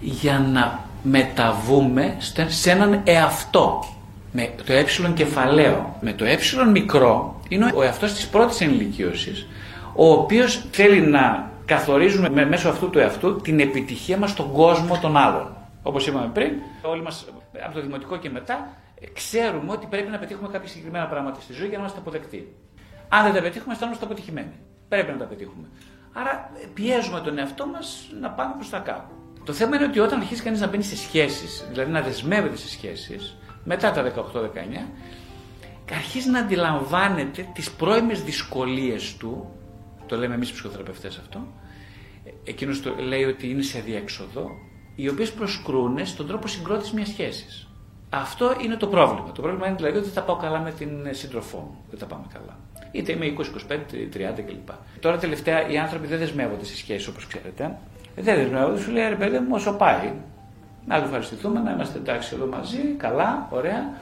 για να μεταβούμε σε έναν εαυτό. Με το ε κεφαλαίο. Με το ε μικρό είναι ο εαυτός της πρώτης ενηλικίωσης, ο οποίος θέλει να καθορίζουμε μέσω αυτού του εαυτού την επιτυχία μας στον κόσμο των άλλων. Όπως είπαμε πριν, όλοι μας από το δημοτικό και μετά ξέρουμε ότι πρέπει να πετύχουμε κάποια συγκεκριμένα πράγματα στη ζωή για να είμαστε αποδεκτοί. Αν δεν τα πετύχουμε, αισθανόμαστε αποτυχημένοι. Πρέπει να τα πετύχουμε. Άρα πιέζουμε τον εαυτό μας να πάμε προς τα κάτω. Το θέμα είναι ότι όταν αρχίσει κανείς να μπαίνει σε σχέσεις, δηλαδή να δεσμεύεται σε σχέσεις, μετά τα 18-19, αρχίζει να αντιλαμβάνεται τις πρώιμες δυσκολίες του. Το λέμε εμείς ψυχοθεραπευτές αυτό. Εκείνος λέει ότι είναι σε διέξοδο, οι οποίες προσκρούν στον τρόπο συγκρότησης μιας σχέσης. Αυτό είναι το πρόβλημα. Το πρόβλημα είναι δηλαδή ότι δεν θα πάω καλά με την σύντροφό μου. Δεν θα πάμε καλά. Είτε είμαι 20, 25, 30 κλπ. Τώρα τελευταία οι άνθρωποι δεν δεσμεύονται σε σχέσεις όπως ξέρετε. Δεν δεσμεύονται, σου λέει ρε παιδί μου, όσο πάει. Να ευχαριστηθούμε, να είμαστε εντάξει εδώ μαζί, καλά, ωραία.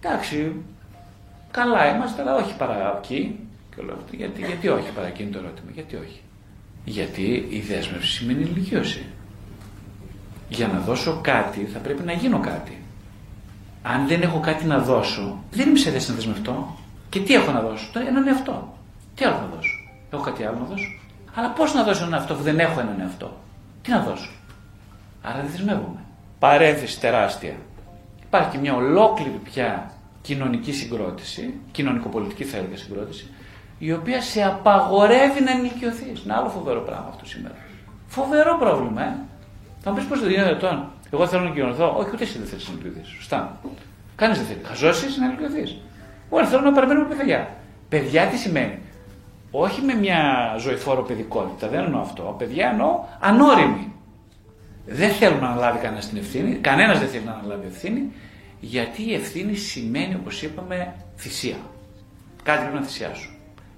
Εντάξει, καλά είμαστε, αλλά όχι παρά εκεί. Γιατί, γιατί όχι παρά εκεί είναι το ερώτημα, γιατί όχι. Γιατί η δέσμευση σημαίνει ηλικίωση. Για να δώσω κάτι θα πρέπει να γίνω κάτι. Αν δεν έχω κάτι να δώσω, δεν είμαι σε θέση να δεσμευτώ. Και τι έχω να δώσω, το έναν εαυτό. Τι άλλο να δώσω; Έχω κάτι άλλο να δώσω; Αλλά πώς να δώσω έναν εαυτό που δεν έχω έναν εαυτό; Τι να δώσω; Άρα δεν δεσμεύομαι. Παρένθεση τεράστια. Υπάρχει και μια ολόκληρη πια κοινωνική συγκρότηση, κοινωνικοπολιτική θα έλεγα συγκρότηση, η οποία σε απαγορεύει να ενηλικιωθεί. Είναι άλλο φοβερό πράγμα αυτό σήμερα. Φοβερό πρόβλημα, ε. Θα μου πεις πώς το είναι ετών. Εγώ θέλω να κοινωνηθώ. Όχι, ούτε εσύ δεν θέλεις να ενηλικιωθεί. Σωστά. Κανεί δεν θέλεις. Χαζώσει να ενηλικιωθεί. Όλοι θέλουν να παραμένουμε παιδιά. Παιδιά τι σημαίνει; Όχι με μια ζωηφόρο παιδικότητα, δεν εννοώ αυτό. Παιδιά εννοώ ανώριμη. Δεν θέλουν να αναλάβει κανένας την ευθύνη, κανένας δεν θέλει να αναλάβει ευθύνη, γιατί η ευθύνη σημαίνει, όπως είπαμε, θυσία. Κάτι πρέπει να θυσιάσω.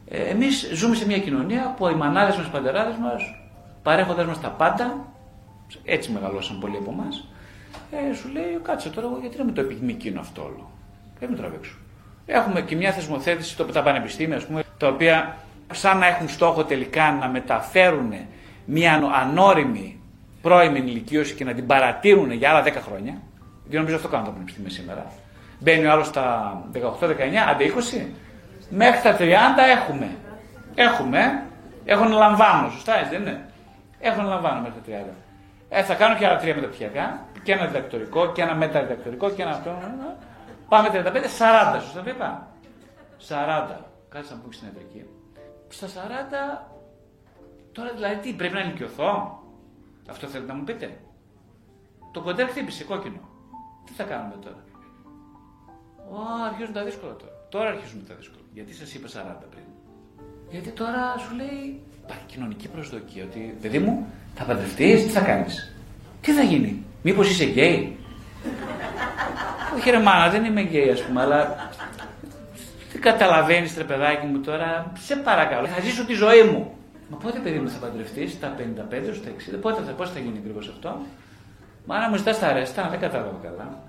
Ε, Εμείς ζούμε σε μια κοινωνία που οι μανάδες μας, οι πατεράδε μας, παρέχοντα μας τα πάντα, έτσι μεγαλώσαν πολλοί από εμάς, ε, σου λέει, κάτσε τώρα, γιατί να με το επιμηκύνω αυτό όλο; Δεν με τραβήξω. Έχουμε και μια θεσμοθέτηση, το, τα πανεπιστήμια, ας πούμε, τα οποία σαν να έχουν στόχο τελικά να μεταφέρουν μια ανώριμη πρώιμη ηλικίωση και να την παρατήρουν για άλλα 10 χρόνια. Γιατί νομίζω αυτό κάνουν τα πανεπιστήμια σήμερα. Μπαίνει ο άλλος στα 18-19, άντε 20. Μέχρι τα 30 έχουμε. Έχουμε. Έχουν λαμβάνω, σωστά έτσι δεν είναι; Έχουν λαμβάνω μέχρι τα 30. Ε, θα κάνω και άλλα τρία μεταπτυχιακά. Και ένα διδακτορικό και ένα μεταδιδακτορικό και ένα αυτό. Πάμε 35, 40, σωστά το είπα. 40. Κάτσε να πούμε στην ιατρική. Στα 40, τώρα δηλαδή τι, πρέπει να νοικιωθώ. Αυτό θέλετε να μου πείτε; Το κοντέρ χτύπησε κόκκινο. Τι θα κάνουμε τώρα; Ω, αρχίζουν τα δύσκολα τώρα. Τώρα αρχίζουν τα δύσκολα. Γιατί σας είπα 40 πριν; Γιατί τώρα σου λέει υπάρχει κοινωνική προσδοκία ότι παιδί μου θα παντρευτείς, τι θα κάνεις; Τι θα γίνει, Μήπως είσαι γκέι; Όχι ρε μάνα, δεν είμαι γκέι ας πούμε, αλλά δεν καταλαβαίνεις τρε παιδάκι μου τώρα, σε παρακαλώ, θα ζήσω τη ζωή μου. Μα πότε παιδί μου θα παντρευτείς, στα 55, στα 60, πότε θα, πώς θα γίνει ακριβώς αυτό; Μάνα μου ζητάς τα ρέστα, δεν κατάλαβα καλά.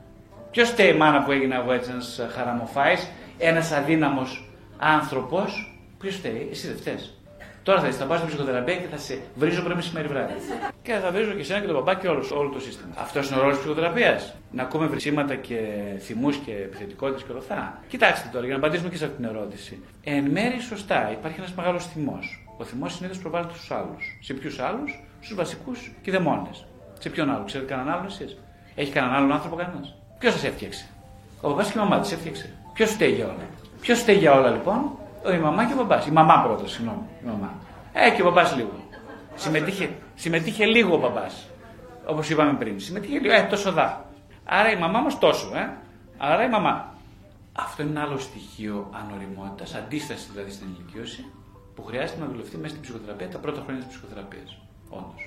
Ποιος φταίει μάνα που έγινα εγώ έτσι ένας χαραμοφάης, ένας αδύναμος άνθρωπος, ποιος φταίει, εσύ δεν φταίει. Τώρα θα είσαι, θα πας στην ψυχοθεραπεία και θα σε βρίζω πρωί μεσημέρι βράδυ. Και θα βρίζω και εσένα και τον παπά και όλο, όλο το σύστημα. Αυτός είναι ο ρόλος της ψυχοθεραπείας. Να ακούμε βρυσίματα και θυμούς και επιθετικότητες και ορθά. Κοιτάξτε τώρα, για να απαντήσουμε και σε αυτή την ερώτηση. Εν μέρη σωστά, υπάρχει ένας μεγάλος θυμός. Ο θυμός συνήθως προβάλλεται στους άλλους. Σε ποιους άλλους, στους βασικούς και δαιμόνες. Σε ποιον άλλο, ξέρετε κανέναν άλλον εσείς; Έχει κανέναν άλλον άνθρωπο κανένας; Ποιος σας έφτιαξε; Ο παπάς και η μαμά της έφτιαξε. Ποιος φταίει για όλα; Ποιος φταίει για όλα λοιπόν, η μαμά και ο μπαμπάς. Η μαμά πρώτα, συγγνώμη. Η μαμά. Ε, και ο μπαμπάς λίγο. Συμμετείχε, συμμετείχε λίγο ο μπαμπάς. Όπως είπαμε πριν. Συμμετείχε λίγο. Ε, τόσο δά. Άρα η μαμά μα τόσο, ε. Άρα η μαμά. Αυτό είναι ένα άλλο στοιχείο ανοριμότητας, αντίσταση δηλαδή στην ηλικίωση, που χρειάζεται να δουλευτεί μέσα στην ψυχοθεραπεία τα πρώτα χρόνια της ψυχοθεραπείας. Όντως.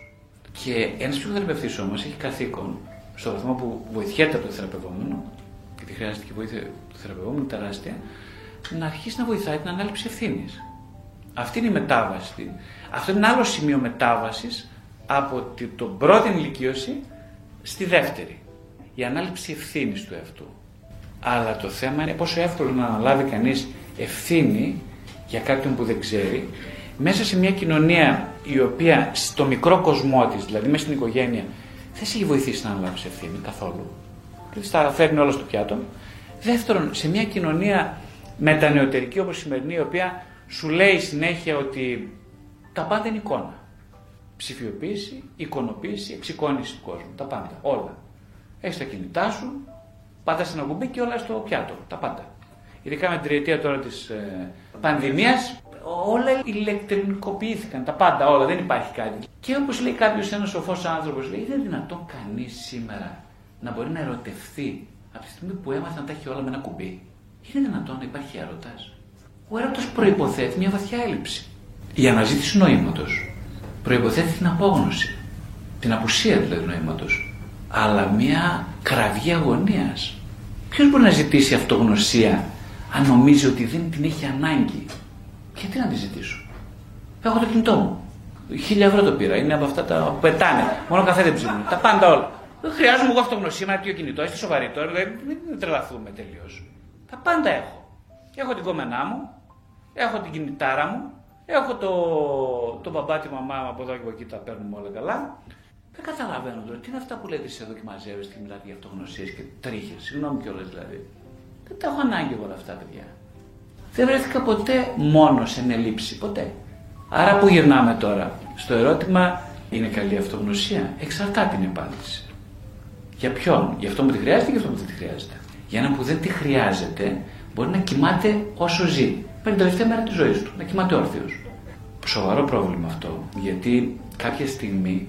Και ένας ψυχοθεραπευτής όμως έχει καθήκον, στο βαθμό που βοηθιέται από το θεραπευόμενο, γιατί χρειάζεται και βοήθεια του θεραπευόμενου τεράστια, να αρχίσει να βοηθάει την ανάληψη ευθύνης. Αυτή είναι η μετάβαση. Αυτό είναι ένα άλλο σημείο μετάβασης από την πρώτη ηλικίωση στη δεύτερη. Η ανάληψη ευθύνης του εαυτού. Αλλά το θέμα είναι πόσο εύκολο να αναλάβει κανείς ευθύνη για κάποιον που δεν ξέρει, μέσα σε μια κοινωνία η οποία στο μικρό κοσμό της, δηλαδή μέσα στην οικογένεια, δεν σε έχει βοηθήσει να αναλάβεις ευθύνη καθόλου. Δηλαδή στα φέρνει όλα στο πιάτο. Δεύτερον, σε μια κοινωνία μετανεωτερική όπως η σημερινή, η οποία σου λέει συνέχεια ότι τα πάντα είναι εικόνα. Ψηφιοποίηση, εικονοποίηση, εξοικόνηση του κόσμου. Τα πάντα. Όλα. Έχεις τα κινητά σου, πατά ένα κουμπί και όλα στο πιάτο. Τα πάντα. Ειδικά με την τριετία τώρα της ε, πανδημίας, όλα ηλεκτρονικοποιήθηκαν. Τα πάντα, όλα, δεν υπάρχει κάτι. Και όπως λέει κάποιος ένας σοφός άνθρωπος, λέει, είναι δυνατόν κανείς σήμερα να μπορεί να ερωτευθεί από τη στιγμή που έμαθε να τα έχει όλα με ένα κουμπί. Είναι δυνατόν να υπάρχει έρωτας. Ο έρωτας προποθέτει μια βαθιά έλλειψη. Η αναζήτηση νοήματος προποθέτει την απόγνωση. Την απουσία δηλαδή νοήματος. Αλλά μια κραυγή αγωνίας. Ποιος μπορεί να ζητήσει αυτογνωσία αν νομίζει ότι δεν την έχει ανάγκη; Γιατί να τη ζητήσω; Έχω το κινητό μου. Χίλια ευρώ το πήρα. Είναι από αυτά τα που πετάνε. Μόνο καφέ δεν ψήνουν. Τα πάντα όλα. Δεν χρειάζομαι εγώ αυτογνωσία με ένα κινητός. Είστε σοβαρή τώρα. Δεν τρελαθούμε τελείως. Τα πάντα έχω. Έχω την κόμενά μου. Έχω την κινητάρα μου. Έχω το, το μπαμπάτι μαμά μου από εδώ και από εκεί τα παίρνουμε όλα καλά. Δεν καταλαβαίνω τώρα τι είναι αυτά που λέτε σε εδώ και μαζεύεστε και μιλάτε για αυτογνωσίες και τρίχες. Συγγνώμη κιόλας δηλαδή. Δεν τα έχω ανάγκη εγώ όλα αυτά, παιδιά. Δεν βρέθηκα ποτέ μόνος σε ενελήψη. Ποτέ. Άρα που γυρνάμε τώρα; Στο ερώτημα είναι καλή αυτογνωσία; Εξαρτάται την απάντηση. Για ποιον, για αυτό που τη χρειάζεται και για αυτό που δεν τη χρειάζεται; Για έναν που δεν τη χρειάζεται μπορεί να κοιμάται όσο ζει. Παίρνει την τελευταία μέρα της ζωής του, να κοιμάται όρθιος. Σοβαρό πρόβλημα αυτό. Γιατί κάποια στιγμή,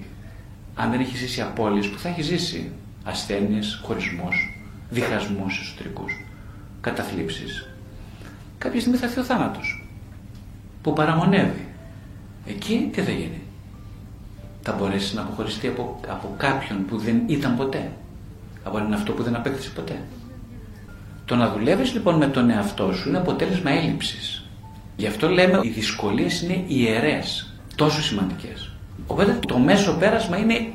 αν δεν έχεις ζήσει απώλειες που θα έχεις ζήσει, ασθένειες, χωρισμός, διχασμούς εσωτερικούς, καταθλίψεις, κάποια στιγμή θα έρθει ο θάνατος. Που παραμονεύει. Εκεί τι θα γίνει; Θα μπορέσει να αποχωριστεί από, από κάποιον που δεν ήταν ποτέ. Από έναν αυτό που δεν απέκτησε ποτέ. Το να δουλεύεις λοιπόν με τον εαυτό σου είναι αποτέλεσμα έλλειψης. Γι' αυτό λέμε οι δυσκολίες είναι ιερές, τόσο σημαντικές. Οπότε το μέσο πέρασμα είναι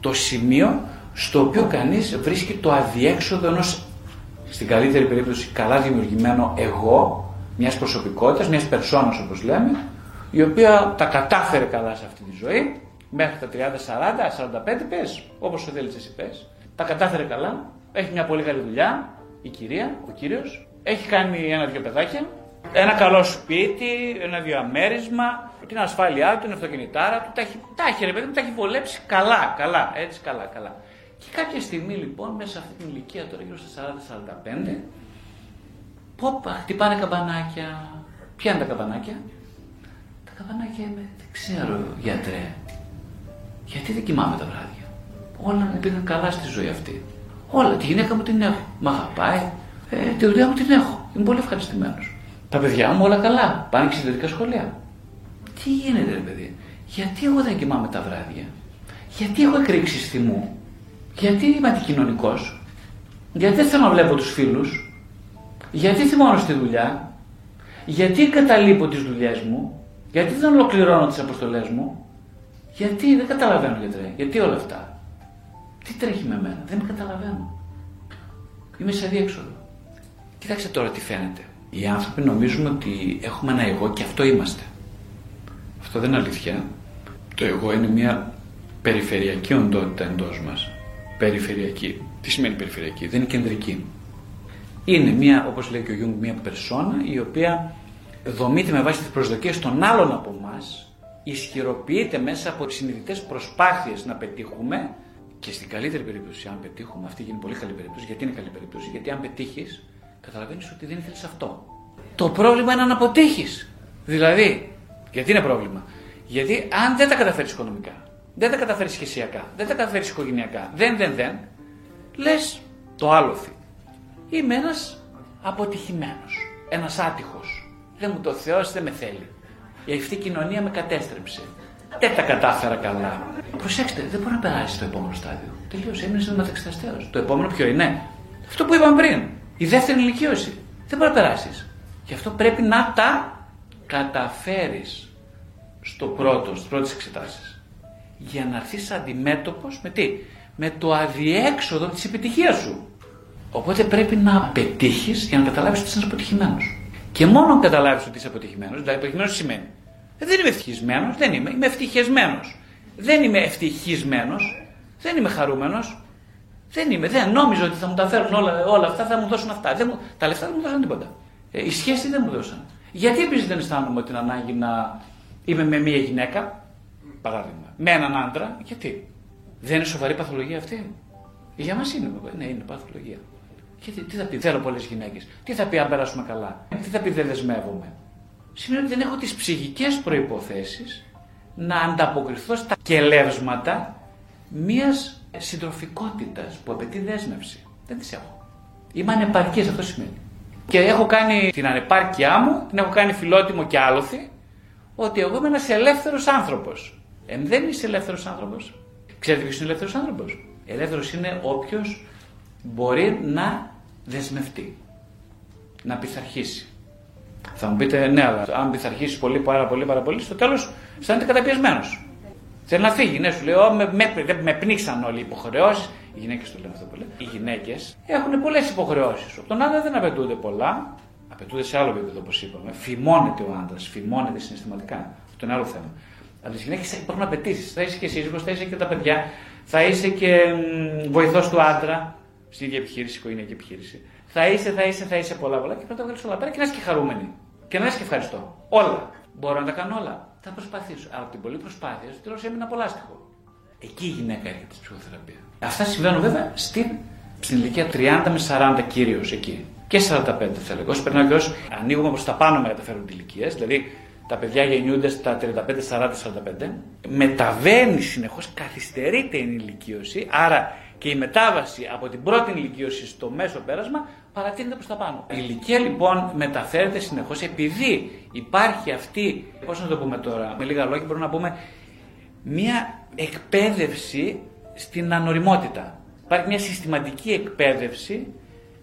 το σημείο στο οποίο κανείς βρίσκει το αδιέξοδο ενός, στην καλύτερη περίπτωση, καλά δημιουργημένο εγώ, μιας προσωπικότητας, μιας περσόνας όπως λέμε, η οποία τα κατάφερε καλά σε αυτή τη ζωή, μέχρι τα 30, 40, 45 πες, όπως σου θέλεις εσύ πες, τα κατάφερε καλά, έχει μια πολύ καλή δουλειά, η κυρία, ο κύριος, έχει κάνει ένα-δυο παιδάκια, ένα καλό σπίτι, ένα διαμέρισμα, την ασφάλειά του, την αυτοκινητάρα του, τα έχει, τα έχει, ρε παιδί μου, τα έχει βολέψει καλά, καλά, έτσι καλά, καλά. Και κάποια στιγμή λοιπόν, μέσα σε αυτή την ηλικία τώρα, γύρω στα 40-45, πόπα, χτυπάνε καμπανάκια. Ποια είναι τα καμπανάκια; Τα καμπανάκια είμαι, δεν ξέρω γιατρέ. Γιατί δεν κοιμάμαι τα βράδια; Όλα μου πήγαν καλά στη ζωή αυτή. Όλα, τη γυναίκα μου την έχω. Μ' αγαπάει. Ε, τη δουλειά μου την έχω. Είμαι πολύ ευχαριστημένος. Τα παιδιά μου όλα καλά. Πάνε και εξωτερικά σχολεία. Τι γίνεται, ρε παιδί; Γιατί εγώ δεν κοιμάμαι τα βράδια; Γιατί έχω εκρήξει θυμού. Γιατί είμαι αντικοινωνικός; Γιατί δεν θέλω να βλέπω τους φίλους; Γιατί θυμώνω στη δουλειά; Γιατί εγκαταλείπω τις δουλειές μου; Γιατί δεν ολοκληρώνω τις αποστολές μου; Γιατί δεν καταλαβαίνω γιατρέ. Γιατί όλα αυτά; Τι τρέχει με μένα. Δεν με καταλαβαίνω. Είμαι σε αδιέξοδο. Κοιτάξτε τώρα τι φαίνεται. Οι άνθρωποι νομίζουμε ότι έχουμε ένα εγώ και αυτό είμαστε. Αυτό δεν είναι αλήθεια. Το εγώ είναι μια περιφερειακή οντότητα εντός μας. Περιφερειακή. Τι σημαίνει περιφερειακή, δεν είναι κεντρική. Είναι μια, όπως λέει και ο Γιούγκ, μια περσόνα η οποία δομείται με βάση τις προσδοκίες των άλλων από εμά, ισχυροποιείται μέσα από συνειδητές προσπάθειες να πετύχουμε και στην καλύτερη περίπτωση, αν πετύχουμε, αυτή γίνει πολύ καλή περίπτωση. Γιατί είναι καλή περίπτωση, Γιατί αν πετύχεις, καταλαβαίνεις ότι δεν ήθελες αυτό. Το πρόβλημα είναι να αποτύχεις. Δηλαδή, γιατί είναι πρόβλημα; Γιατί αν δεν τα καταφέρεις οικονομικά, δεν τα καταφέρεις σχεσιακά, δεν τα καταφέρεις οικογενειακά, δεν, δεν, δεν, λες το άλοθη. Είμαι ένας αποτυχημένος. Ένας άτυχος. Δεν μου το Θεός δεν με θέλει. Η αυτή η κοινωνία με κατέστρεψε. Δεν τα κατάφερα καλά. Προσέξτε, δεν μπορεί να περάσει το επόμενο στάδιο. Τελείωσε, έμεινε μεταξυταστέο. Το επόμενο ποιο είναι; Αυτό που είπαμε πριν. Η δεύτερη ηλικίωση. Δεν μπορεί να περάσεις. Γι' αυτό πρέπει να τα καταφέρεις στο πρώτο, στις πρώτες εξετάσεις. Για να έρθεις αντιμέτωπος με τι; Με το αδιέξοδο της επιτυχίας σου. Οπότε πρέπει να πετύχεις για να καταλάβεις ότι είσαι αποτυχημένος. Και μόνο αν καταλάβεις ότι είσαι αποτυχημένος, δηλαδή αποτυχημένος σημαίνει; Δεν είμαι ευτυχισμένος, δεν είμαι. Είμαι ευτυχισμένος. Δεν είμαι ευτυχισμένος. Δεν είμαι χαρούμενος. Δεν είμαι. Δεν νόμιζα ότι θα μου τα φέρουν όλα, όλα αυτά, θα μου δώσουν αυτά. Δεν μου, τα λεφτά δεν μου δώσαν τίποτα. Ε, η σχέση δεν μου δώσαν. Γιατί επίσης δεν αισθάνομαι την ανάγκη να είμαι με μία γυναίκα, παράδειγμα, με έναν άντρα, γιατί; Δεν είναι σοβαρή παθολογία αυτή; Για μας είναι, ναι, είναι παθολογία. Και τι, τι θα πει, θέλω πολλές γυναίκες. Τι θα πει αν περάσουμε καλά; Τι θα πει δεν δεσμεύομαι. Σημαίνει ότι δεν έχω τις ψυχικές προποθέσει να ανταποκριθώ στα κελεύσματα μιας συντροφικότητας που απαιτεί δέσμευση. Δεν τις έχω. Είμαι ανεπαρκής, αυτό σημαίνει. Και έχω κάνει την ανεπάρκειά μου, την έχω κάνει φιλότιμο και άλοθη, ότι εγώ είμαι ένας ελεύθερος άνθρωπος. Ε, δεν είσαι ελεύθερος άνθρωπος. Ξέρετε ποιος είναι ελεύθερος άνθρωπος; Ελεύθερος είναι όποιος μπορεί να δεσμευτεί, να πειθαρχήσει. Θα μου πείτε, ναι, αλλά αν πειθαρχήσει πολύ, πάρα πολύ, πάρα πολύ, στο τέλος αισθάνεται καταπιεσμένος. Θέλει να φύγει. Ναι, σου λέω, με, με, με πνίξαν όλοι οι υποχρεώσεις. Οι γυναίκες το λένε αυτό πολύ. Οι γυναίκες έχουν πολλές υποχρεώσεις. Από τον άντρα δεν απαιτούνται πολλά. Απαιτούνται σε άλλο επίπεδο, όπως είπαμε. Φημώνεται ο άντρας, φημώνεται συναισθηματικά. Αυτό είναι άλλο θέμα. Αλλά τι γυναίκες υπάρχουν απαιτήσεις. Θα είσαι και σύζυγος, θα είσαι και τα παιδιά, θα είσαι και βοηθός του άντρα στην ίδια επιχείρηση, οικογενειακή επιχείρηση. Θα είσαι, θα είσαι, θα είσαι πολλά πολλά και πρέπει να τα βγάλεις όλα πέρα και να είσαι και χαρούμενη. Και να είσαι και ευχαριστώ. Όλα. Μπορώ να τα κάνω όλα. Θα προσπαθήσω. Αλλά από την πολλή προσπάθεια, στο τέλο έμεινα πολλάστιχο. Εκεί η γυναίκα έρχεται στη ψυχοθεραπεία. Αυτά συμβαίνουν βέβαια στην, στην ηλικία 30 με 40 κυρίως εκεί. Και 45 θα λέγω. Όσο περνάω και όσο ανοίγουμε προς τα πάνω με καταφέρουν ηλικίες, δηλαδή τα παιδιά γεννιούνται στα 35, 40, 45, μεταβαίνει συνεχώς, καθυστερείται η ενηλικίωση, άρα και η μετάβαση από την πρώτη ηλικίωση στο μέσο πέρασμα παρατείνεται προς τα πάνω. Η ηλικία λοιπόν μεταφέρεται συνεχώς επειδή υπάρχει αυτή, πώς να το πούμε τώρα, με λίγα λόγια μπορούμε να πούμε, μία εκπαίδευση στην ανοριμότητα. Υπάρχει μια συστηματική εκπαίδευση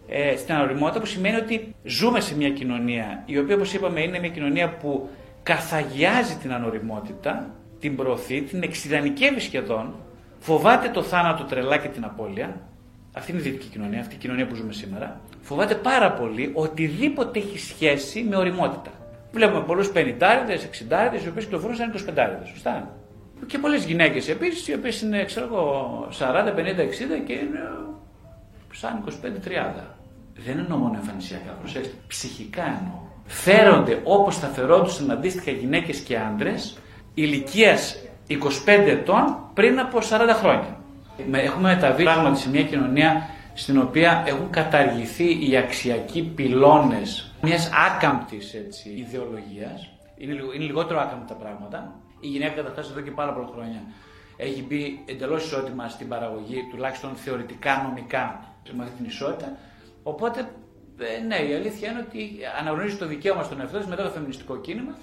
ε, στην ανοριμότητα που σημαίνει ότι ζούμε σε μια κοινωνία η οποία όπως είπαμε είναι μια κοινωνία που καθαγιάζει την ανοριμότητα, την προωθεί, την εξειδανικεύει σχεδόν, φοβάται το θάνατο τρελά και την απώλεια. Αυτή είναι η δυτική κοινωνία, αυτή η κοινωνία που ζούμε σήμερα. Φοβάται πάρα πολύ οτιδήποτε έχει σχέση με οριμότητα. Βλέπουμε πολλούς 50 εξιντάριδες, οι οποίες κυκλοφορούν σαν 25 σωστά. Και πολλές γυναίκες επίσης, οι οποίες είναι, ξέρω εγώ, 40, 50, 60 και είναι σαν 25-30. Δεν εννοώ μόνο εμφανισιακά, προσέξτε, ψυχικά εννοώ. Φέρονται όπως θα φερόντουσαν αντίστοιχα γυναίκες και άντρες ηλικίας 25 ετών πριν από 40 χρόνια. Έχουμε μεταβεί πράγματι σε μια κοινωνία στην οποία έχουν καταργηθεί οι αξιακοί πυλώνες μιας άκαμπτης έτσι, ιδεολογίας. Είναι, είναι λιγότερο άκαμπτα τα πράγματα. Η γυναίκα καταρχά εδώ και πάρα πολλά χρόνια έχει μπει εντελώς ισότιμα στην παραγωγή, τουλάχιστον θεωρητικά, νομικά, με αυτή την ισότητα. Οπότε, ε, ναι, η αλήθεια είναι ότι αναγνωρίζει το δικαίωμα στον εαυτό της μετά το φεμινιστικό κίνημα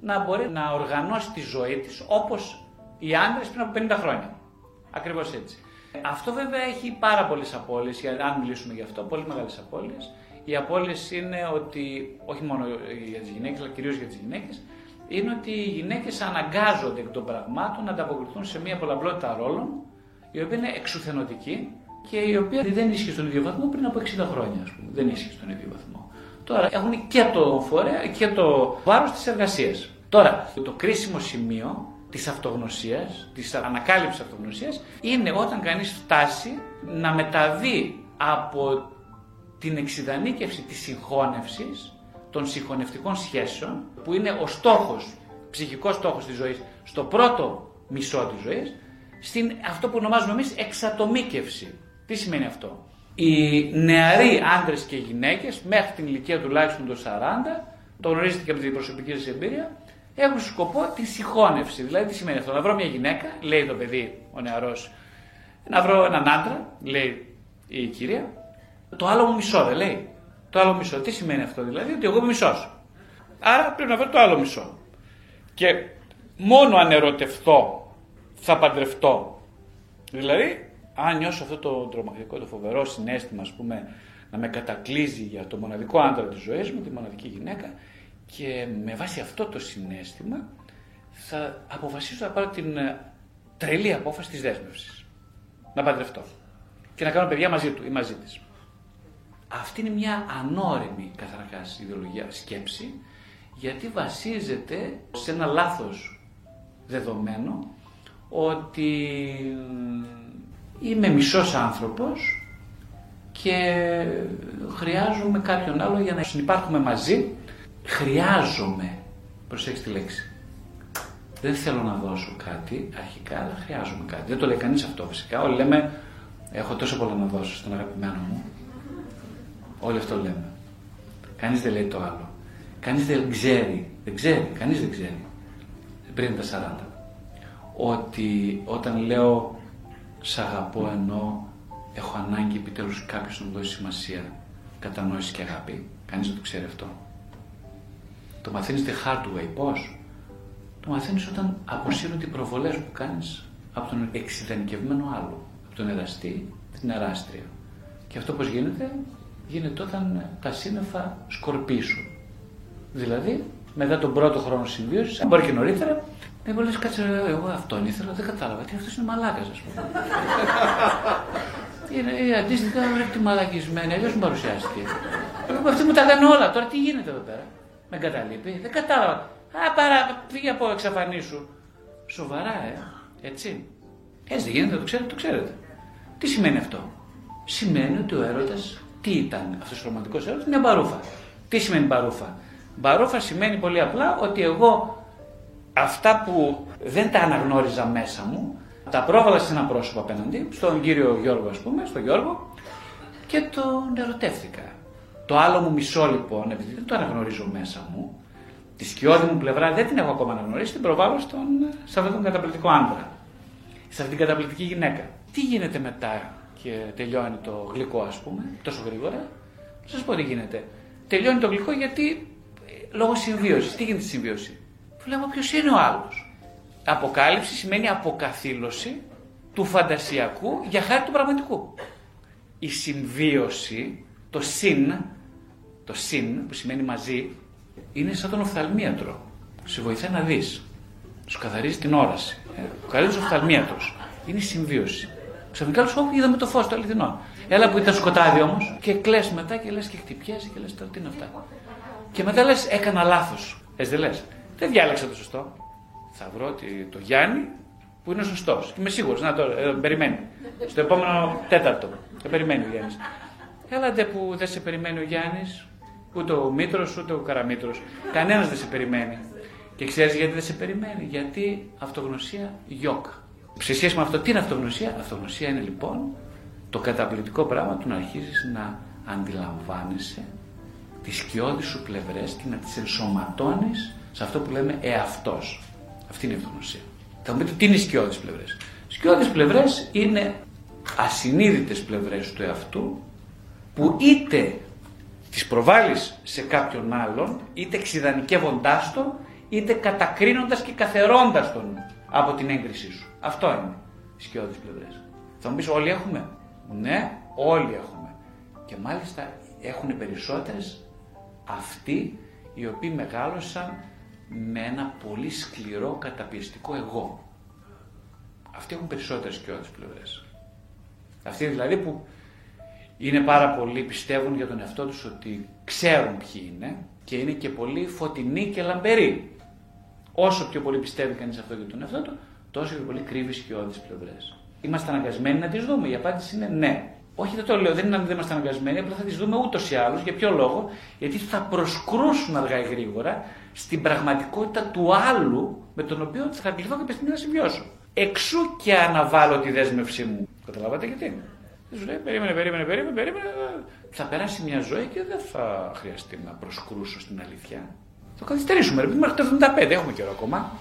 να μπορεί να οργανώσει τη ζωή της όπως οι άντρες πριν από 50 χρόνια. Ακριβώς έτσι. Αυτό βέβαια έχει πάρα πολλές απώλειες, αν μιλήσουμε γι' αυτό, πολύ μεγάλες απώλειες. Οι απώλειες είναι ότι, όχι μόνο για τις γυναίκες, αλλά κυρίως για τις γυναίκες, είναι ότι οι γυναίκες αναγκάζονται εκ των πραγμάτων να ανταποκριθούν σε μια πολλαπλότητα ρόλων, η οποία είναι εξουθενωτική και η οποία δεν ίσχυε στον ίδιο βαθμό πριν από 60 χρόνια, ας πούμε. Δεν ίσχυε στον ίδιο βαθμό. Τώρα έχουν και το φορέα και το βάρος της εργασίας. Τώρα, το κρίσιμο σημείο της αυτογνωσίας, της ανακάλυψης αυτογνωσίας, είναι όταν κανείς φτάσει να μεταβεί από την εξειδανίκευση της συγχώνευσης των συγχωνευτικών σχέσεων, που είναι ο στόχος, ψυχικός στόχος της ζωής, στο πρώτο μισό της ζωής, στην αυτό που ονομάζουμε εμείς εξατομίκευση. Τι σημαίνει αυτό; Οι νεαροί άντρες και γυναίκες, μέχρι την ηλικία τουλάχιστον των 40, το γνωρίζετε και από την προσωπική σας εμπειρία, έχουν σκοπό τη συγχώνευση. Δηλαδή τι σημαίνει αυτό. Να βρω μια γυναίκα, λέει το παιδί, ο νεαρός, να βρω έναν άντρα, λέει η κυρία, το άλλο μου μισό δεν λέει. Το άλλο μισό. Τι σημαίνει αυτό δηλαδή, ότι εγώ είμαι μισός. Άρα πρέπει να βρω το άλλο μισό. Και μόνο αν ερωτευτώ θα παντρευτώ. Δηλαδή, αν νιώσω αυτό το τρομακτικό, το φοβερό συνέστημα, ας πούμε, να με κατακλείζει για το μοναδικό άντρα της ζωής μου, τη μοναδική γυναίκα, και με βάση αυτό το συνέστημα θα αποφασίσω να πάρω την ε, τρελή απόφαση της δέσμευσης. Να παντρευτώ. Και να κάνω παιδιά μαζί του ή μαζί της. Αυτή είναι μια ανώριμη καταρχάς ιδεολογία σκέψη γιατί βασίζεται σε ένα λάθος δεδομένο ότι είμαι μισός άνθρωπος και χρειάζομαι κάποιον άλλο για να συνεπάρχουμε μαζί. Χρειάζομαι, προσέξτε τη λέξη, δεν θέλω να δώσω κάτι αρχικά, αλλά χρειάζομαι κάτι. Δεν το λέει κανείς αυτό φυσικά. Όλοι λέμε Έχω τόσο πολλά να δώσω στον αγαπημένο μου. Όλοι αυτό λέμε. Κανείς δεν λέει το άλλο. Κανείς δεν ξέρει, δεν ξέρει, κανείς δεν ξέρει, πριν τα 40, ότι όταν λέω σ' αγαπώ ενώ έχω ανάγκη επιτέλους κάποιος να μου δώσει σημασία, κατανόηση και αγάπη. Κανείς δεν το ξέρει αυτό. Το μαθαίνεις the hard way. Πώς; Το μαθαίνεις όταν αποσύρουν οι προβολές που κάνεις από τον εξειδανικευμένο άλλο. Από τον εραστή, την εράστρια. Και αυτό πώς γίνεται; Γίνεται όταν τα σύννεφα σκορπίσουν. Δηλαδή, μετά τον πρώτο χρόνο συμβίωσης, μπορεί και νωρίτερα, με μου λες, κάτσε, εγώ αυτόν ήθελα, δεν κατάλαβα. Τι αυτός είναι μαλάκας, ας πούμε. είναι αντίστοιχα τη μαλακισμένη, αλλιώς μου παρουσιάστηκε. Εγώ αυτοί μου τα λένε όλα, τώρα τι γίνεται εδώ πέρα. Με εγκαταλείπει, δεν κατάλαβα. Α, παρά, πήγε από εξαφανίσου. Σοβαρά, ε, έτσι. Έτσι δεν γίνεται, το ξέρετε, το ξέρετε. Τι σημαίνει αυτό; Σημαίνει ότι ο έρωτας, τι ήταν αυτός ο ρομαντικός έρωτας, μια μπαρούφα. Τι σημαίνει μπαρούφα; Μπαρούφα σημαίνει πολύ απλά ότι εγώ αυτά που δεν τα αναγνώριζα μέσα μου, τα πρόβαλα σε ένα πρόσωπο απέναντι, στον κύριο Γιώργο ας πούμε, στον Γιώργο, και τον ερωτεύτηκα. Το άλλο μου μισό λοιπόν, επειδή δεν το αναγνωρίζω μέσα μου, τη σκιώδη μου πλευρά δεν την έχω ακόμα αναγνωρίσει, την προβάλλω στον, σε αυτόν τον καταπληκτικό άντρα. Σε αυτήν την καταπληκτική γυναίκα. Τι γίνεται μετά και τελειώνει το γλυκό, ας πούμε, τόσο γρήγορα; Σας πω τι γίνεται. Τελειώνει το γλυκό γιατί ε, λόγω συμβίωσης. Τι γίνεται στη συμβίωση; Βλέπω ποιο είναι ο άλλος. Αποκάλυψη σημαίνει αποκαθήλωση του φαντασιακού για χάρη του πραγματικού. Η συμβίωση, το συν, το συν που σημαίνει μαζί, είναι σαν τον οφθαλμίατρο. Σε βοηθάει να δεις. Σου καθαρίζει την όραση. Ε, ο καλύτερος οφθαλμίατρος είναι η συμβίωση. Ξαφνικά σου είδαμε το φως το αληθινό. Έλα που ήταν σκοτάδι όμως και κλε μετά και λες και χτυπιέσαι και λες τώρα τι είναι αυτά. Και μετά λες έκανα λάθος. Έτσι δεν λες. Δεν διάλεξα το σωστό. Θα βρω το Γιάννη που είναι σωστός. Και είμαι σίγουρος. Να τώρα, ε, περιμένει. Στο επόμενο τέταρτο. Δεν περιμένει ο Γιάννης. Έλατε που δεν σε περιμένει ο Γιάννης, ούτε ο Μήτρος, ούτε ο Καραμήτρος. Κανένας δεν σε περιμένει. Και ξέρεις γιατί δεν σε περιμένει; Γιατί αυτογνωσία γιόκα. Σε σχέση με αυτό, τι είναι αυτογνωσία; Αυτογνωσία είναι λοιπόν το καταπληκτικό πράγμα του να αρχίζεις να αντιλαμβάνεσαι τις σκιώδεις σου πλευρές και να τις ενσωματώνεις σε αυτό που λέμε εαυτός. Αυτή είναι η αυτογνωσία. Θα μου πείτε τι είναι οι σκιώδεις πλευρές; Σκιώδεις πλευρές είναι ασυνείδητες πλευρές του εαυτού που είτε τις προβάλλεις σε κάποιον άλλον, είτε εξειδανικεύοντάς τον, είτε κατακρίνοντας και καθερώντας τον από την έγκρισή σου. Αυτό είναι οι σκιώδεις πλευρές. Θα μου πεις όλοι έχουμε; Ναι, όλοι έχουμε. Και μάλιστα έχουν περισσότερες αυτοί οι οποίοι μεγάλωσαν με ένα πολύ σκληρό καταπιεστικό εγώ. Αυτοί έχουν περισσότερες σκιώδεις πλευρές. Αυτοί δηλαδή που είναι πάρα πολλοί, πιστεύουν για τον εαυτό τους ότι ξέρουν ποιοι είναι και είναι και πολύ φωτεινοί και λαμπεροί. Όσο πιο πολύ πιστεύει κανείς αυτό για τον εαυτό του, τόσο πιο πολύ κρύβει σκιώδεις πλευρές. Είμαστε αναγκασμένοι να τις δούμε. Η απάντηση είναι ναι. Όχι, δεν το λέω, δεν είναι αν δεν είμαστε αναγκασμένοι, απλά θα τις δούμε ούτως ή άλλως. Για ποιο λόγο, Γιατί θα προσκρούσουν αργά ή γρήγορα στην πραγματικότητα του άλλου με τον οποίο θα κληθώ κάποια στιγμή να συμβιώσω. Εξού και αναβάλω τη δέσμευσή μου. Καταλάβατε γιατί; Δεν σου λέει, περίμενε, περίμενε, περίμενε, περίμενε. Θα περάσει μια ζωή και δεν θα χρειαστεί να προσκρούσω στην αλήθεια. Θα καθυστερήσουμε, ρε, μέχρι το 75 έχουμε καιρό ακόμα.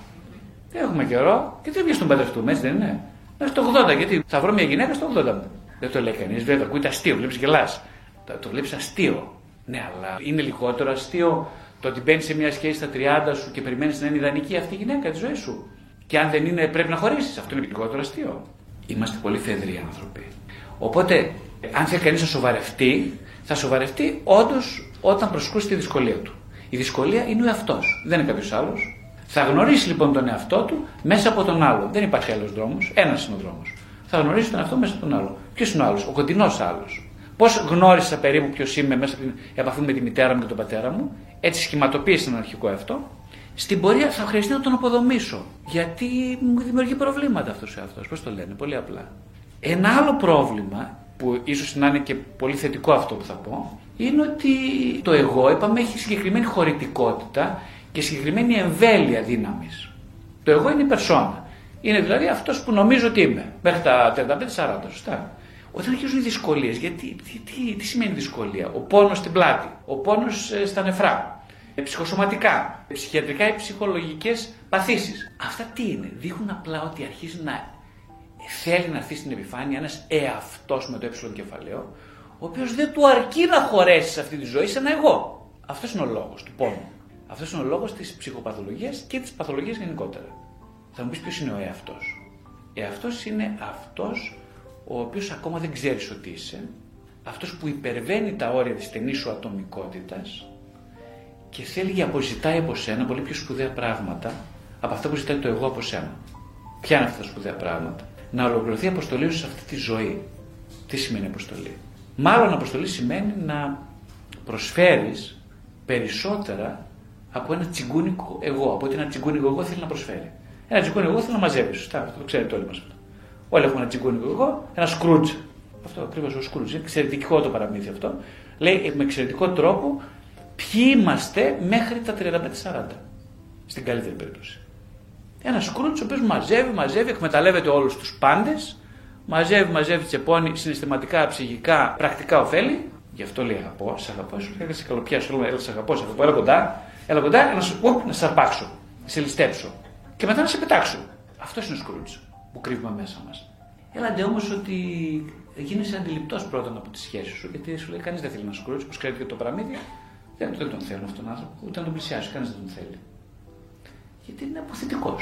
Έχουμε καιρό και δεν βγεις τον παντρευτούμε, έτσι δεν είναι. Μέχρι το 80, γιατί θα βρω μια γυναίκα στο 80 Δεν το λέει κανείς, βέβαια, ακούγεται αστείο, βλέπει γελάς. Το βλέπεις αστείο. Ναι, αλλά είναι λιγότερο αστείο το ότι μπαίνεις σε μια σχέση στα 30 σου και περιμένεις να είναι ιδανική αυτή η γυναίκα της ζωής σου. Και αν δεν είναι, πρέπει να χωρίσεις. Αυτό είναι λιγότερο αστείο. Είμαστε πολύ φεδροί άνθρωποι. Οπότε, αν θέλει κανείς να σοβαρευτεί, θα σοβαρευτεί όντως όταν προσκούσει τη δυσκολία του. Η δυσκολία είναι ο εαυτός, δεν είναι κάποιος άλλος. Θα γνωρίσει λοιπόν τον εαυτό του μέσα από τον άλλο. Δεν υπάρχει άλλος δρόμος, ένας είναι ο δρόμος. Θα γνωρίσει τον εαυτό μέσα από τον άλλο. Ποιος είναι ο άλλος, ο κοντινός άλλος. Πώς γνώρισα περίπου ποιος είμαι μέσα από την επαφή με τη μητέρα μου και τον πατέρα μου, έτσι σχηματοποίησε τον αρχικό εαυτό. Στην πορεία θα χρειαστεί να τον αποδομήσω. Γιατί μου δημιουργεί προβλήματα αυτός ο εαυτός. Πώς το λένε, πολύ απλά. Ένα άλλο πρόβλημα, που ίσως να είναι και πολύ θετικό αυτό που θα πω, είναι ότι το εγώ, είπαμε, έχει συγκεκριμένη χωρητικότητα και συγκεκριμένη εμβέλεια δύναμης. Το εγώ είναι η περσόνα. Είναι δηλαδή αυτός που νομίζω ότι είμαι. Μέχρι τα 35-40, σωστά. Όταν αρχίζουν οι δυσκολίες, γιατί τι, τι, τι, σημαίνει δυσκολία, ο πόνος στην πλάτη, ο πόνος ε, στα νεφρά, ε, ψυχοσωματικά, ψυχιατρικά ή ψυχολογικές παθήσεις. Αυτά τι είναι, δείχνουν απλά ότι αρχίζει να θέλει να έρθει στην επιφάνεια ένας εαυτός με το ε κεφαλαίο, ο οποίος δεν του αρκεί να χωρέσει σε αυτή τη ζωή σε ένα εγώ. Αυτός είναι ο λόγος του πόνου. Αυτός είναι ο λόγος της ψυχοπαθολογίας και της παθολογίας γενικότερα. Θα μου πεις ποιος είναι ο εαυτός. Εαυτός είναι αυτός ο οποίος ακόμα δεν ξέρεις ότι είσαι, αυτός που υπερβαίνει τα όρια της στενής σου ατομικότητας και θέλει και αποζητάει από σένα πολύ πιο σπουδαία πράγματα από αυτά που ζητάει το εγώ από σένα. Ποια είναι αυτά τα σπουδαία πράγματα; Να ολοκληρωθεί η αποστολή σου σε αυτή τη ζωή. Τι σημαίνει αποστολή; Μάλλον αποστολή σημαίνει να προσφέρεις περισσότερα από ένα τσιγκούνικο εγώ. Από ότι ένα τσιγκούνικο εγώ θέλει να προσφέρει. Ένα τσιγκούνικο εγώ θέλει να μαζεύει. Σωστά, το ξέρετε όλοι μας αυτό. Όλοι έχουμε ένα τσιγκούνικο εγώ, ένα σκρούτζ. Αυτό ακριβώς ο σκρούτζ. Είναι εξαιρετικό το παραμύθι αυτό. Λέει με εξαιρετικό τρόπο ποιοι είμαστε μέχρι τα 35-40. Στην καλύτερη περίπτωση. Ένας σκρούτζ ο οποίος μαζεύει, μαζεύει, εκμεταλλεύεται όλους τους πάντες, μαζεύει, μαζεύει, τσεπώνει συναισθηματικά, ψυχικά, πρακτικά ωφέλη. Γι' αυτό λέει αγαπώ, σε αγαπώ, σου λέει σε καλοπιά, σου λέει σε αγαπώ, σε αγαπώ, έλα κοντά, έλα κοντά, να σου πω, να σε αρπάξω, να σε ληστέψω. Και μετά να σε πετάξω. Αυτός είναι ο σκρούτζ που κρύβουμε μέσα μας. Έλατε όμως ότι γίνεσαι αντιληπτός πρώτα από τη σχέση σου, γιατί σου λέει κανείς δεν θέλει να σκρούτζ, όπως ξέρετε και το παραμύθι, δεν, δεν τον θέλουν αυτόν τον άνθρωπο, ούτε να τον πλησιάσει, κανείς δεν τον θέλει. Γιατί είναι αποθητικό.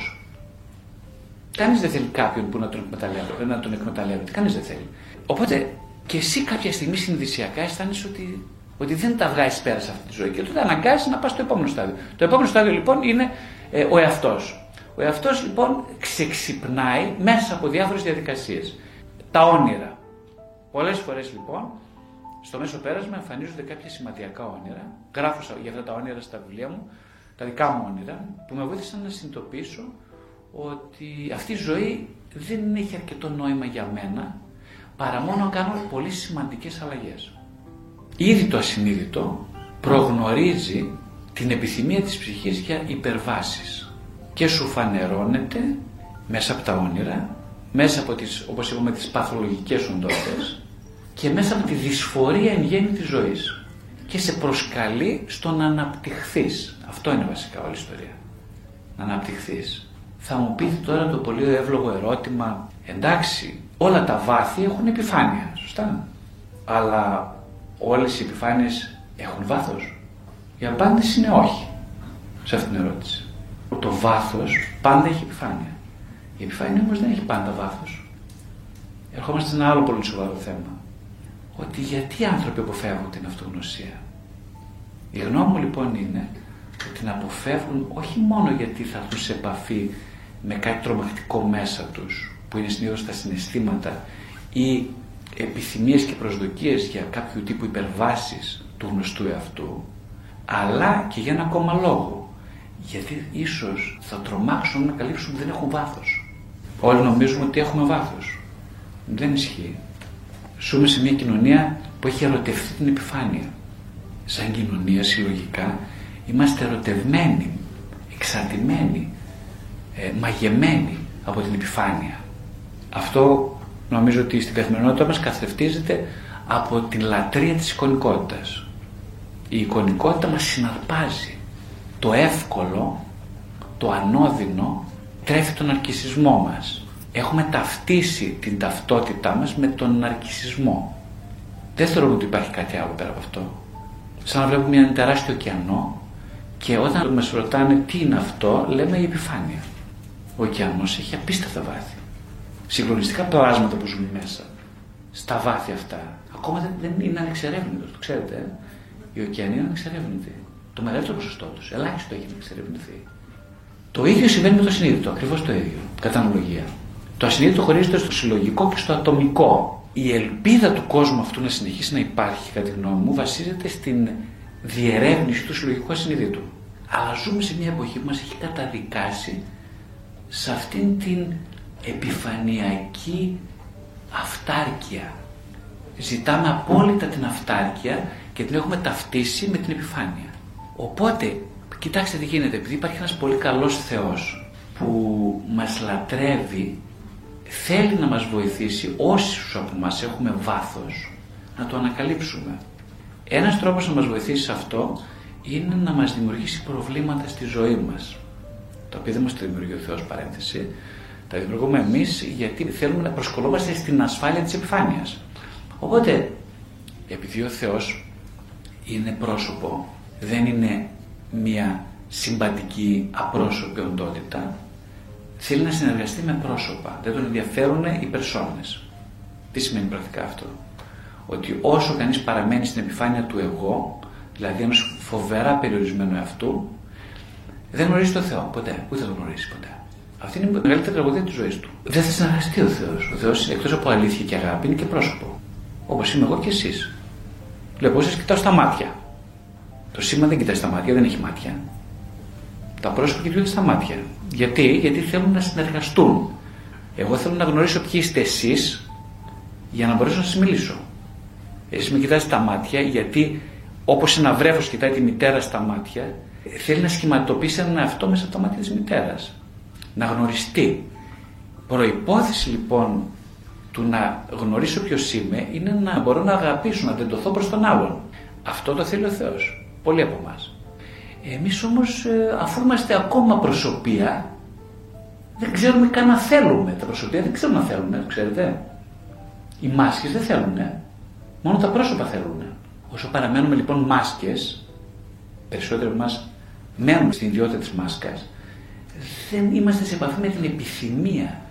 Κανείς δεν θέλει κάποιον που να τον εκμεταλλεύεται. Να τον εκμεταλλεύεται. Κανείς δεν θέλει. Οπότε και εσύ κάποια στιγμή συνειδησιακά αισθάνεσαι ότι, ότι δεν τα βγάζεις πέρα σε αυτή τη ζωή και τότε αναγκάζει να πας στο επόμενο στάδιο. Το επόμενο στάδιο λοιπόν είναι ε, ο εαυτός. Ο εαυτός λοιπόν ξεξυπνάει μέσα από διάφορες διαδικασίες. Τα όνειρα. Πολλές φορές λοιπόν στο μέσο πέρασμα εμφανίζονται κάποια σημαντικά όνειρα. Γράφω για αυτά τα όνειρα στα βιβλία μου, τα δικά μου όνειρα, που με βοήθησαν να συνειδητοποιήσω ότι αυτή η ζωή δεν έχει αρκετό νόημα για μένα παρά μόνο να κάνω πολύ σημαντικές αλλαγές. Ήδη το ασυνείδητο προγνωρίζει την επιθυμία της ψυχής για υπερβάσεις και σου φανερώνεται μέσα από τα όνειρα, μέσα από τις, όπως είπαμε, τις παθολογικές οντότητες και μέσα από τη δυσφορία εν γέννη της ζωής και σε προσκαλεί στο να αναπτυχθείς. Αυτό είναι βασικά όλη η ιστορία. Να αναπτυχθείς. Θα μου πείτε τώρα το πολύ εύλογο ερώτημα, εντάξει, όλα τα βάθη έχουν επιφάνεια, σωστά. Αλλά όλες οι επιφάνειες έχουν βάθος. Η απάντηση είναι όχι σε αυτήν την ερώτηση. Το βάθος πάντα έχει επιφάνεια. Η επιφάνεια όμως δεν έχει πάντα βάθος. Ερχόμαστε σε ένα άλλο πολύ σοβαρό θέμα. Ότι γιατί οι άνθρωποι αποφεύγουν την αυτογνωσία. Η γνώμη μου λοιπόν είναι ότι την αποφεύγουν όχι μόνο γιατί θα έρθουν σε επαφή με κάτι τρομακτικό μέσα τους που είναι συνήθως τα συναισθήματα ή επιθυμίες και προσδοκίες για κάποιο τύπου υπερβάσεις του γνωστού εαυτού αλλά και για ένα ακόμα λόγο. Γιατί ίσως θα τρομάξουν να καλύψουν ότι δεν έχουν βάθος. Όλοι νομίζουμε ότι έχουμε βάθος. Δεν ισχύει. Ζούμε σε μια κοινωνία που έχει ερωτευτεί την επιφάνεια. Σαν κοινωνία συλλογικά είμαστε ερωτευμένοι εξαρτημένοι ε, μαγεμένοι από την επιφάνεια. Αυτό νομίζω ότι στην καθημερινότητα μας καθευτίζεται από την λατρεία της εικονικότητας. Η εικονικότητα μας συναρπάζει. Το εύκολο, το ανώδυνο τρέφει τον αρκισισμό μας. Έχουμε ταυτίσει την ταυτότητά μας με τον αρκισισμό. Δεν θεωρούμε ότι υπάρχει κάτι άλλο πέρα από αυτό. Σαν να βλέπουμε ένα τεράστιο ωκεανό και όταν μας ρωτάνε τι είναι αυτό, λέμε η επιφάνεια. Ο ωκεανός έχει απίστευτα βάθη. Συγκλονιστικά πλάσματα που ζουν μέσα. Στα βάθη αυτά. Ακόμα δεν, δεν είναι ανεξερεύνητος. Το ξέρετε. Ε; Οι ωκεανοί είναι ανεξερεύνητοι. Το μεγαλύτερο ποσοστό τους. Ελάχιστο έχει εξερευνηθεί. Το ίδιο συμβαίνει με το συνείδητο. Ακριβώς το ίδιο. Κατά αναλογία. Το ασυνείδητο χωρίζεται στο συλλογικό και στο ατομικό. Η ελπίδα του κόσμου αυτού να συνεχίσει να υπάρχει, κατά τη γνώμη μου, βασίζεται στην διερεύνηση του συλλογικού ασυνείδητου. Αλλά ζούμε σε μια εποχή που μας έχει καταδικάσει σε αυτήν την επιφανειακή αυτάρκεια. Ζητάμε απόλυτα την αυτάρκεια και την έχουμε ταυτίσει με την επιφάνεια. Οπότε, κοιτάξτε τι γίνεται, επειδή υπάρχει ένας πολύ καλός Θεός που μας λατρεύει θέλει να μας βοηθήσει όσους από μας έχουμε βάθος να το ανακαλύψουμε. Ένας τρόπος να μας βοηθήσει σε αυτό είναι να μας δημιουργήσει προβλήματα στη ζωή μας. Τα οποία δεν μας τα δημιουργεί ο Θεός παρένθεση. Τα δημιουργούμε εμείς γιατί θέλουμε να προσκολόμαστε στην ασφάλεια της επιφάνειας. Οπότε, επειδή ο Θεός είναι πρόσωπο, δεν είναι μία συμπατική απρόσωπη οντότητα, θέλει να συνεργαστεί με πρόσωπα. Δεν τον ενδιαφέρουν οι περσόνες. Τι σημαίνει πρακτικά αυτό; Ότι όσο κανείς παραμένει στην επιφάνεια του εγώ, δηλαδή ενός φοβερά περιορισμένου εαυτού, δεν γνωρίζει τον Θεό ποτέ. Ούτε θα τον γνωρίσει ποτέ. Αυτή είναι η μεγαλύτερη τραγωδία της ζωής του. Δεν θα συνεργαστεί ο Θεός. Ο Θεός εκτός από αλήθεια και αγάπη είναι και πρόσωπο. Όπως είμαι εγώ και εσείς. Λέω, σας κοιτάω στα μάτια. Το σήμα δεν κοιτάει στα μάτια, δεν έχει μάτια. Τα πρόσωπα κοιτούνται στα μάτια. Γιατί, Γιατί θέλουν να συνεργαστούν. Εγώ θέλω να γνωρίσω ποιοι είστε εσείς για να μπορέσω να σας μιλήσω. Εσεί με κοιτάτε στα μάτια γιατί όπως ένα βρέφος κοιτάει τη μητέρα στα μάτια, θέλει να σχηματοποιήσει έναν εαυτό μέσα από τα μάτια της μητέρας. Να γνωριστεί. Προπόθεση λοιπόν του να γνωρίσω ποιος είμαι είναι να μπορώ να αγαπήσω, να τεντωθώ προς τον άλλον. Αυτό το θέλει ο Θεός. Πολλοί από εμάς. Εμείς όμως, ε, αφού είμαστε ακόμα προσωπία, δεν ξέρουμε καν να θέλουμε. Τα προσωπία δεν ξέρουμε να θέλουμε, ξέρετε. Οι μάσκες δεν θέλουν. Μόνο τα πρόσωπα θέλουν. Όσο παραμένουμε λοιπόν μάσκες, περισσότεροι από εμάς μένουμε στην ιδιότητα της μάσκας, δεν είμαστε σε επαφή με την επιθυμία.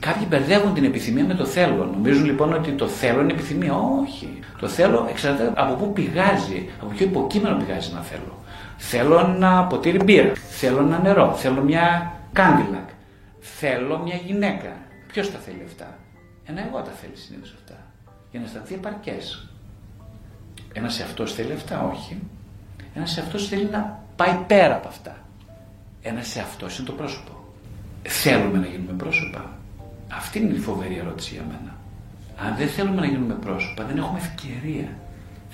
Κάποιοι μπερδεύουν την επιθυμία με το θέλω. Νομίζουν λοιπόν ότι το θέλω είναι επιθυμία. Όχι. Το θέλω εξαρτάται από πού πηγάζει, από ποιο υποκείμενο πηγάζει να θέλω. Θέλω ένα ποτήρι μπύρα. Θέλω ένα νερό. Θέλω μια κάντιλακ. Θέλω μια γυναίκα. Ποιος τα θέλει αυτά; Ένα εγώ τα θέλει συνήθως αυτά. Για να αισθανθεί επαρκές. Ένας εαυτός θέλει αυτά, όχι. Ένας εαυτός θέλει να πάει πέρα από αυτά. Ένας εαυτός είναι το πρόσωπο. Θέλουμε να γίνουμε πρόσωπα. Αυτή είναι η φοβερή ερώτηση για μένα. Αν δεν θέλουμε να γίνουμε πρόσωπα, δεν έχουμε ευκαιρία.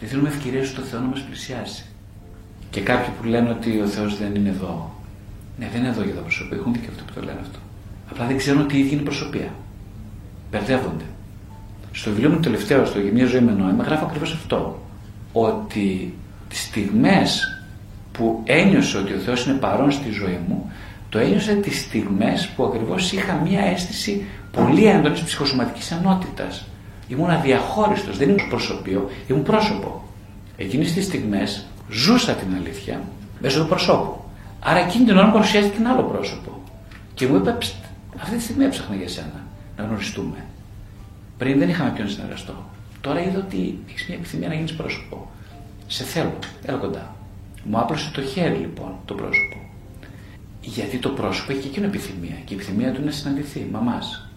Δεν θέλουμε ευκαιρία στο Θεό να μας πλησιάσει. Και κάποιοι που λένε ότι ο Θεός δεν είναι εδώ. Ναι, δεν είναι εδώ για τα προσωπία. Έχουν δίκιο αυτό που το λένε αυτό. Απλά δεν ξέρουν ότι η ίδια είναι προσωπία. Μπερδεύονται. Στο βιβλίο μου το τελευταίο, στο Μια ζωή με νόημα, γράφω ακριβώς αυτό. Ότι τις στιγμές που ένιωσα ότι ο Θεός είναι παρόν στη ζωή μου, το ένιωσα τις στιγμές που ακριβώς είχα μία αίσθηση πολύ έντονης ψυχοσωματικής ενότητας. Ήμουν αδιαχώριστος, δεν ήμουν προσωπείο, ήμουν πρόσωπο. Εκείνες τις στιγμές ζούσα την αλήθεια μέσω του προσώπου. Άρα εκείνη την ώρα παρουσιάστηκε ένα άλλο πρόσωπο. Και μου είπε, αυτή τη στιγμή έψαχνα για σένα να γνωριστούμε. Πριν δεν είχαμε ποιον συνεργαστώ. Τώρα είδα ότι έχεις μια επιθυμία να γίνεις πρόσωπο. Σε θέλω, έλα κοντά. Μου άπλωσε το χέρι λοιπόν το πρόσωπο. Γιατί το πρόσωπο έχει και εκείνο επιθυμία. Και η επιθυμία του είναι να συναντηθεί, μαμάς.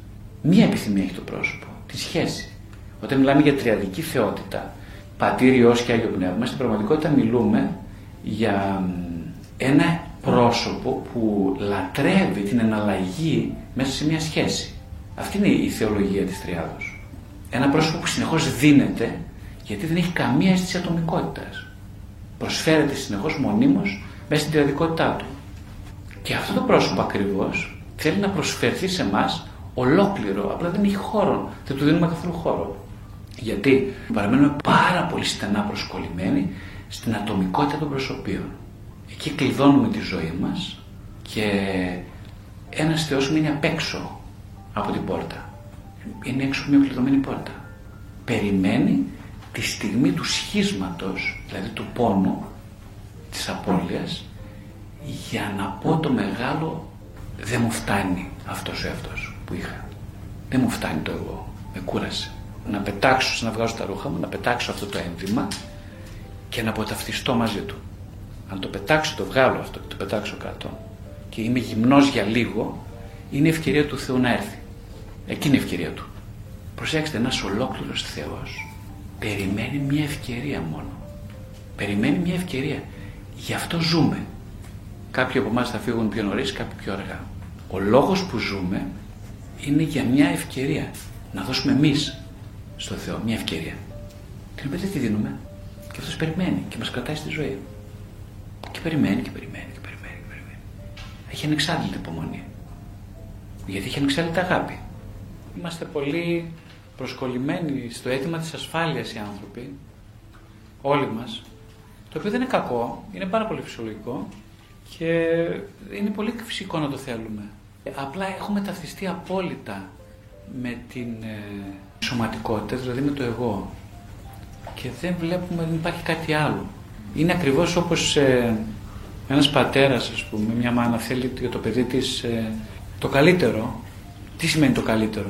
Μία επιθυμία έχει το πρόσωπο, τη σχέση. Όταν μιλάμε για τριαδική θεότητα, πατήρ, Υιός και Άγιο Πνεύμα, στην πραγματικότητα μιλούμε για ένα πρόσωπο που λατρεύει την εναλλαγή μέσα σε μια σχέση. Αυτή είναι η θεολογία της Τριάδος. Ένα πρόσωπο που συνεχώς δίνεται γιατί δεν έχει καμία αίσθηση ατομικότητας. Προσφέρεται συνεχώς μονίμως μέσα στην τριαδικότητά του. Και αυτό το πρόσωπο ακριβώς θέλει να προσφερθεί σε εμάς ολόκληρο, απλά δεν έχει χώρο, δεν του δίνουμε καθόλου χώρο. Γιατί παραμένουμε πάρα πολύ στενά προσκολλημένοι στην ατομικότητα των προσωπείων. Εκεί κλειδώνουμε τη ζωή μας και ένας Θεός μείνει απ' έξω από την πόρτα. Είναι έξω μια κλειδωμένη πόρτα. Περιμένει τη στιγμή του σχίσματος, δηλαδή του πόνου, της απώλειας, για να πω το μεγάλο δεν μου φτάνει αυτός ο εαυτός που είχα. Δεν μου φτάνει το εγώ. Με κούρασε να πετάξω, να βγάζω τα ρούχα μου, να πετάξω αυτό το ένδυμα και να αποταυτιστώ μαζί του. Αν το πετάξω, το βγάλω αυτό και το πετάξω κάτω και είμαι γυμνός για λίγο, είναι η ευκαιρία του Θεού να έρθει. Εκείνη η ευκαιρία του. Προσέξτε, ένας ολόκληρος Θεός περιμένει μια ευκαιρία μόνο. Περιμένει μια ευκαιρία. Γι' αυτό ζούμε. Κάποιοι από εμάς θα φύγουν πιο νωρίς, κάποιοι πιο αργά. Ο λόγος που ζούμε είναι για μια ευκαιρία. Να δώσουμε εμείς στο Θεό μια ευκαιρία. Την οποία δεν τη δίνουμε. Και αυτός περιμένει και μας κρατάει στη ζωή. Και περιμένει και περιμένει και περιμένει. Και περιμένει. Έχει ανεξάρτητη υπομονή. Γιατί έχει ανεξάρτητη αγάπη. Είμαστε πολύ προσκολλημένοι στο αίτημα της ασφάλειας οι άνθρωποι, όλοι μας, το οποίο δεν είναι κακό, είναι πάρα πολύ φυσιολογικό και είναι πολύ φυσικό να το θέλουμε. Απλά έχουμε ταυτιστεί απόλυτα με την ε, σωματικότητα, δηλαδή με το εγώ και δεν βλέπουμε, δεν υπάρχει κάτι άλλο. Είναι ακριβώς όπως ε, ένας πατέρας, ας πούμε, μια μάνα θέλει για το παιδί της ε, το καλύτερο. Τι σημαίνει το καλύτερο;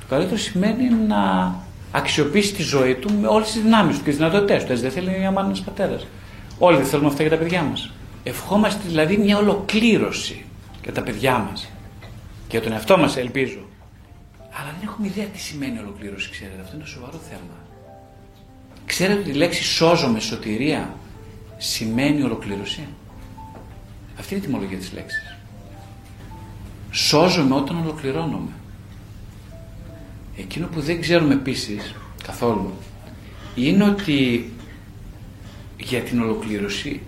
Το καλύτερο σημαίνει να αξιοποιήσει τη ζωή του με όλες τις δυνάμεις του και τις δυνατότητές του. Έτσι δεν θέλει μια μάνα ένας πατέρας. Όλοι δεν θέλουμε αυτά για τα παιδιά μας. Ευχόμαστε δηλαδή μια ολοκλήρωση για τα παιδιά μας. Και για τον εαυτό μας ελπίζω. Αλλά δεν έχουμε ιδέα τι σημαίνει ολοκλήρωση, ξέρετε. Αυτό είναι ένα σοβαρό θέμα. Ξέρετε ότι η λέξη σώζομαι, σωτηρία σημαίνει ολοκλήρωση; Αυτή είναι η τιμολογία της λέξης. Σώζομαι όταν ολοκληρώνομαι. Εκείνο που δεν ξέρουμε επίσης καθόλου είναι ότι για την ολοκλήρωση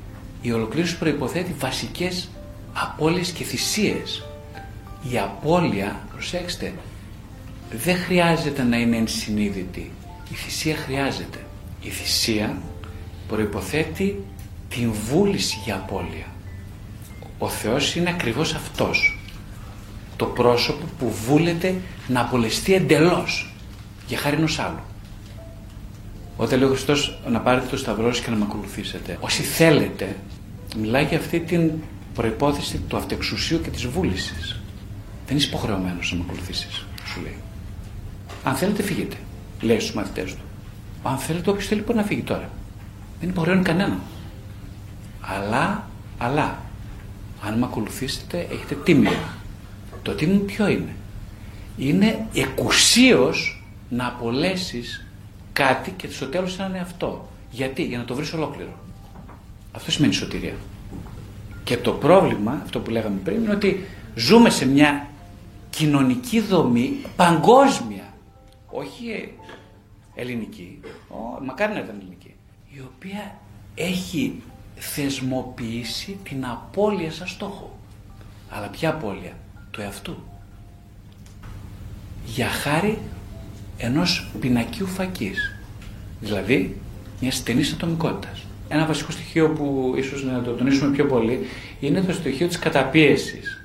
η ολοκλήρωση προϋποθέτει βασικές απώλειες και θυσίες. Η απώλεια, προσέξτε, δεν χρειάζεται να είναι ενσυνείδητη. Η θυσία χρειάζεται. Η θυσία προϋποθέτει την βούληση για απώλεια. Ο Θεός είναι ακριβώς αυτός. Το πρόσωπο που βούλεται να απολεστεί εντελώς για χάρη ενός άλλου. Όταν λέει ο Χριστός να πάρετε το σταυρό και να με ακολουθήσετε. Όσοι θέλετε, μιλάει για αυτή την προϋπόθεση του αυτεξουσίου και της βούλησης. Δεν είσαι υποχρεωμένος να με ακολουθήσεις, σου λέει. Αν θέλετε φύγετε, λέει στους μαθητές του. Αν θέλετε, όποιος θέλει μπορεί να φύγει τώρα. Δεν υποχρεώνει κανέναν. Αλλά, αλλά, αν με ακολουθήσετε, έχετε τίμιο. Το τίμιο ποιο είναι; Είναι εκουσίως να απολέσεις κάτι και στο τέλος να είναι αυτό. Γιατί, για να το βρεις ολόκληρο. Αυτό σημαίνει σωτηρία. Και το πρόβλημα, αυτό που λέγαμε πριν, είναι ότι ζούμε σε μια κοινωνική δομή παγκόσμια. Όχι ελληνική, ο, μακάρι να ήταν ελληνική, η οποία έχει θεσμοποιήσει την απώλεια σαν στόχο. Αλλά ποια απώλεια, του εαυτού. Για χάρη ενός πινακίου φακής, δηλαδή μια στενής ατομικότητας. Ένα βασικό στοιχείο που ίσως να το τονίσουμε πιο πολύ είναι το στοιχείο της καταπίεσης.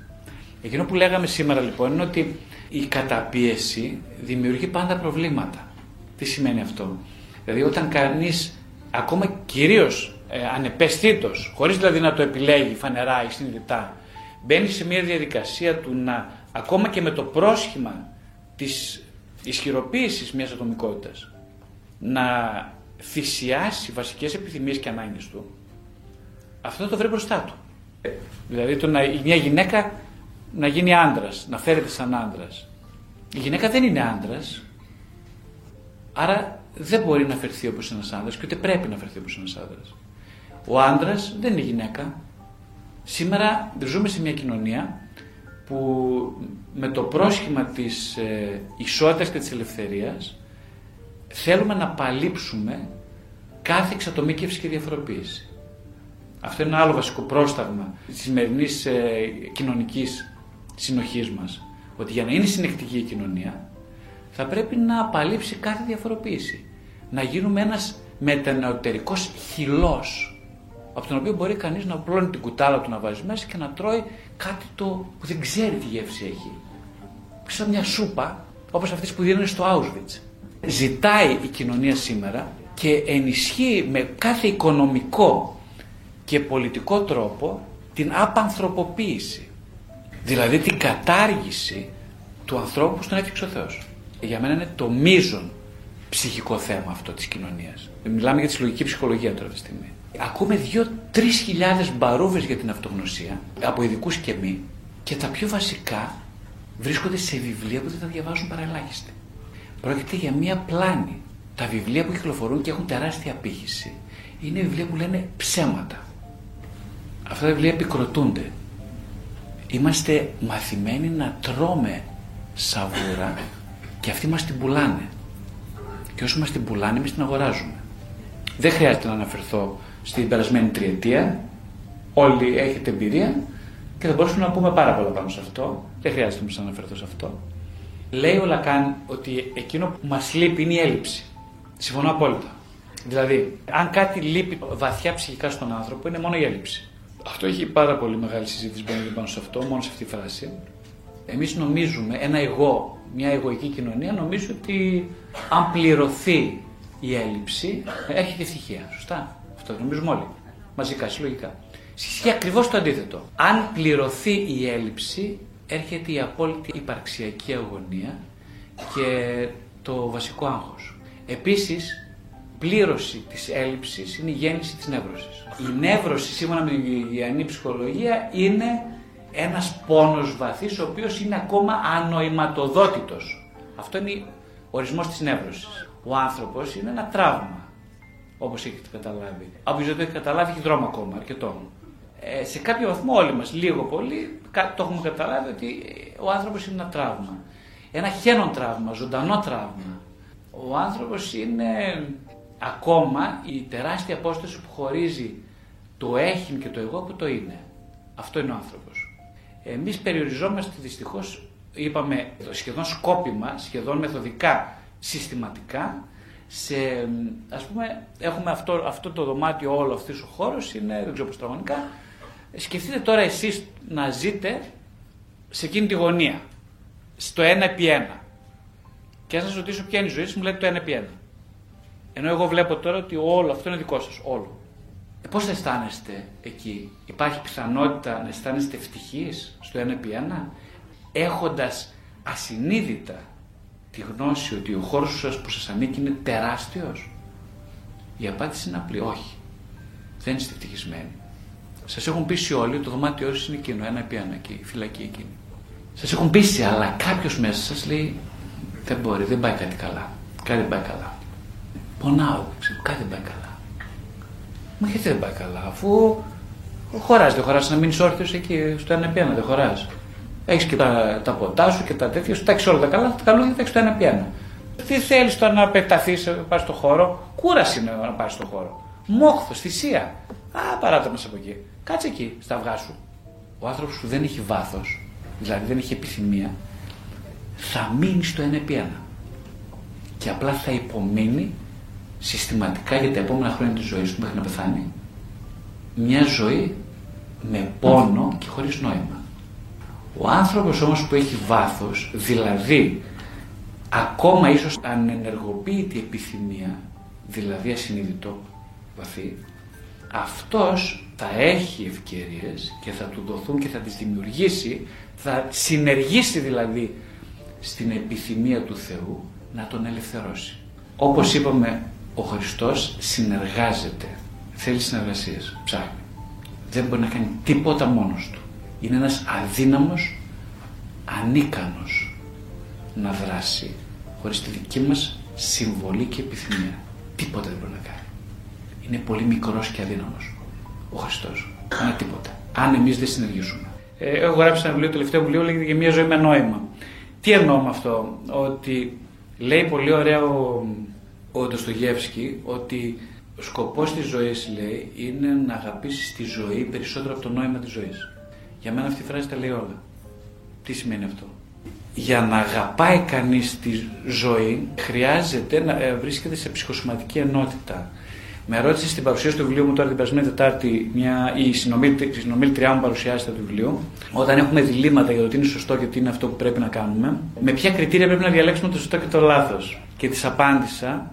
Εκείνο που λέγαμε σήμερα λοιπόν είναι ότι η καταπίεση δημιουργεί πάντα προβλήματα. Τι σημαίνει αυτό; Δηλαδή όταν κανείς ακόμα κυρίως ε, ανεπαισθήτως, χωρίς δηλαδή να το επιλέγει φανερά ή συνειδητά, μπαίνει σε μια διαδικασία του να ακόμα και με το πρόσχημα της ισχυροποίησης μιας ατομικότητας να θυσιάσει βασικές επιθυμίες και ανάγκες του, αυτό το βρει μπροστά του. Ε, δηλαδή το να, μια γυναίκα να γίνει άντρας, να φέρεται σαν άντρας. Η γυναίκα δεν είναι άντρας, Άρα δεν μπορεί να φερθεί όπως ένας άνδρας και ούτε πρέπει να φερθεί όπως ένας άνδρας. Ο άντρας δεν είναι γυναίκα. Σήμερα ζούμε σε μια κοινωνία που με το πρόσχημα της ε, ισότητας και της ελευθερίας θέλουμε να παλύψουμε κάθε εξατομίκευση και διαφοροποίηση. Αυτό είναι ένα άλλο βασικό πρόσταγμα της σημερινής ε, κοινωνικής συνοχής μας. Ότι για να είναι συνεκτική η κοινωνία θα πρέπει να απαλείψει κάθε διαφοροποίηση. Να γίνουμε ένας μετανεωτερικός χυλός, από τον οποίο μπορεί κανείς να πλώνει την κουτάλα του να βάζει μέσα και να τρώει κάτι το που δεν ξέρει τι γεύση έχει. Σαν μια σούπα, όπως αυτές που δίνουν στο Auschwitz. Ζητάει η κοινωνία σήμερα και ενισχύει με κάθε οικονομικό και πολιτικό τρόπο την απανθρωποποίηση. Δηλαδή την κατάργηση του ανθρώπου που τον έφτιαξε ο Θεός για μένα είναι το μείζον ψυχικό θέμα αυτό της κοινωνίας. Μιλάμε για τη συλλογική ψυχολογία τώρα αυτή τη στιγμή. Ακούμε δύο-τρεις χιλιάδες μπαρούβες για την αυτογνωσία, από ειδικούς και μη, και τα πιο βασικά βρίσκονται σε βιβλία που δεν τα διαβάζουν παραλάχιστοι. Πρόκειται για μία πλάνη. Τα βιβλία που κυκλοφορούν και έχουν τεράστια απήχηση είναι βιβλία που λένε ψέματα. Αυτά τα βιβλία επικροτούνται. Είμαστε μαθημένοι να τρώμε σαβούρα και αυτοί μας την πουλάνε. Και όσο μας την πουλάνε, εμείς την αγοράζουμε. Δεν χρειάζεται να αναφερθώ στην περασμένη τριετία. Όλοι έχετε εμπειρία και θα μπορούσαμε να πούμε πάρα πολλά πάνω σε αυτό. Δεν χρειάζεται να αναφερθώ σε αυτό. Λέει ο Λακάν ότι εκείνο που μας λείπει είναι η έλλειψη. Συμφωνώ απόλυτα. Δηλαδή, αν κάτι λείπει βαθιά ψυχικά στον άνθρωπο, είναι μόνο η έλλειψη. Αυτό έχει πάρα πολύ μεγάλη συζήτηση πάνω σε αυτό, μόνο σε αυτή τη φράση. Εμείς νομίζουμε, ένα εγώ, μια εγωική κοινωνία, νομίζει ότι αν πληρωθεί η έλλειψη, έρχεται ευτυχία. Σωστά. Αυτό νομίζουμε όλοι. Μαζικά, συλλογικά. Ισχύει ακριβώς το αντίθετο. Αν πληρωθεί η έλλειψη, έρχεται η απόλυτη υπαρξιακή αγωνία και το βασικό άγχος. Επίσης, πλήρωση της έλλειψης είναι η γέννηση της νεύρωσης. Η νεύρωση, σύμφωνα με την Ιωαννή ψυχολογία, είναι ένας πόνος βαθύς, ο οποίος είναι ακόμα ανοηματοδότητος. Αυτό είναι ο ορισμός της νεύρωσης. Ο άνθρωπος είναι ένα τραύμα, όπως έχετε καταλάβει. Από το έχει καταλάβει, έχει δρόμο ακόμα, αρκετό. Ε, σε κάποιο βαθμό όλοι μας, λίγο πολύ, το έχουμε καταλάβει ότι ο άνθρωπος είναι ένα τραύμα. Ένα χένον τραύμα, ζωντανό τραύμα. Ο άνθρωπος είναι ακόμα η τεράστια απόσταση που χωρίζει το έχει και το εγώ που το είναι. Αυτό είναι ο άνθρωπος. Εμείς περιοριζόμαστε δυστυχώς, είπαμε σχεδόν σκόπιμα, σχεδόν μεθοδικά, συστηματικά, σε, ας πούμε, έχουμε αυτό, αυτό το δωμάτιο όλο αυτός ο χώρος, είναι, δεν ξέρω πώς τραγωνικά, σκεφτείτε τώρα εσείς να ζείτε σε εκείνη τη γωνία, στο 1 επί 1. Και αν σας ρωτήσω ποια είναι η ζωή σας, μου λέτε το 1 επί 1. Ενώ εγώ βλέπω τώρα ότι όλο αυτό είναι δικό σας, όλο. Ε, πώς θα αισθάνεστε εκεί, υπάρχει πιθανότητα να αισθάνεστε ευτυχείς στο 1 επί 1, έχοντας ασυνείδητα τη γνώση ότι ο χώρος σας που σας ανήκει είναι τεράστιος. Η απάντηση είναι απλή, όχι. Δεν είστε ευτυχισμένοι. Σας έχουν πείσει όλοι ότι το δωμάτιό σας είναι εκείνο, ένα επί ένα εκεί, η φυλακή εκείνη. Σας έχουν πείσει, αλλά κάποιος μέσα σας λέει δεν μπορεί, δεν πάει κάτι καλά. Κάτι δεν πάει καλά. Πονάω, κάτι δεν πάει καλά. Μα γιατί δεν πάει καλά, αφού χωράς, δεν χωράς να μείνεις όρθιος εκεί στο ένα επί ένα, δεν χωράς. Έχεις και τα, τα ποτά σου και τα τέτοια σου, τα έχεις όλα τα καλά, τα καλούδια τα έχει στο ένα επί ένα. Τι θέλεις τώρα να επεκταθεί, να πάει στο χώρο, κούραση είναι να πάει στο χώρο. Μόχθος, θυσία. Α, παράτα μας από εκεί. Κάτσε εκεί, στα αυγά σου. Ο άνθρωπος που δεν έχει βάθος, δηλαδή δεν έχει επιθυμία, θα μείνει στο ένα επί ένα. Και απλά θα υπομείνει συστηματικά για τα επόμενα χρόνια της ζωής του μέχρι να πεθάνει μια ζωή με πόνο και χωρίς νόημα. Ο άνθρωπος όμως που έχει βάθος, δηλαδή ακόμα ίσως ανενεργοποιητή επιθυμία, δηλαδή ασυνείδητο βαθύ, αυτός θα έχει ευκαιρίες και θα του δοθούν και θα τις δημιουργήσει, θα συνεργήσει δηλαδή στην επιθυμία του Θεού να τον ελευθερώσει. Όπως είπαμε, ο Χριστός συνεργάζεται, θέλει συνεργασίες, ψάχνει. Δεν μπορεί να κάνει τίποτα μόνος του. Είναι ένας αδύναμος, ανίκανος να δράσει χωρίς τη δική μας συμβολή και επιθυμία. Τίποτα δεν μπορεί να κάνει. Είναι πολύ μικρός και αδύναμος ο Χριστός. Κανένα τίποτα. Αν εμείς δεν συνεργήσουμε. Ε, έχω γράψει ένα βιβλίο, το τελευταίο βιβλίο λέγεται για μια ζωή με νόημα. Τι εννοώ με αυτό, ότι λέει πολύ ωραίο ο, ο Ντοστογεύσκη ότι ο σκοπός της ζωής λέει είναι να αγαπήσεις τη ζωή περισσότερο από το νόημα της ζωής. Για μένα αυτή η φράση τα λέει όλα. Τι σημαίνει αυτό; Για να αγαπάει κανείς τη ζωή χρειάζεται να ε, βρίσκεται σε ψυχοσωματική ενότητα. Με ρώτησε στην παρουσίαση του βιβλίου μου τώρα την περασμένη Τετάρτη, μια, η συνομιλητριά μου παρουσιάσει το βιβλίο, όταν έχουμε διλήμματα για το τι είναι σωστό και τι είναι αυτό που πρέπει να κάνουμε, με ποια κριτήρια πρέπει να διαλέξουμε το σωστό και το λάθος. Και της απάντησα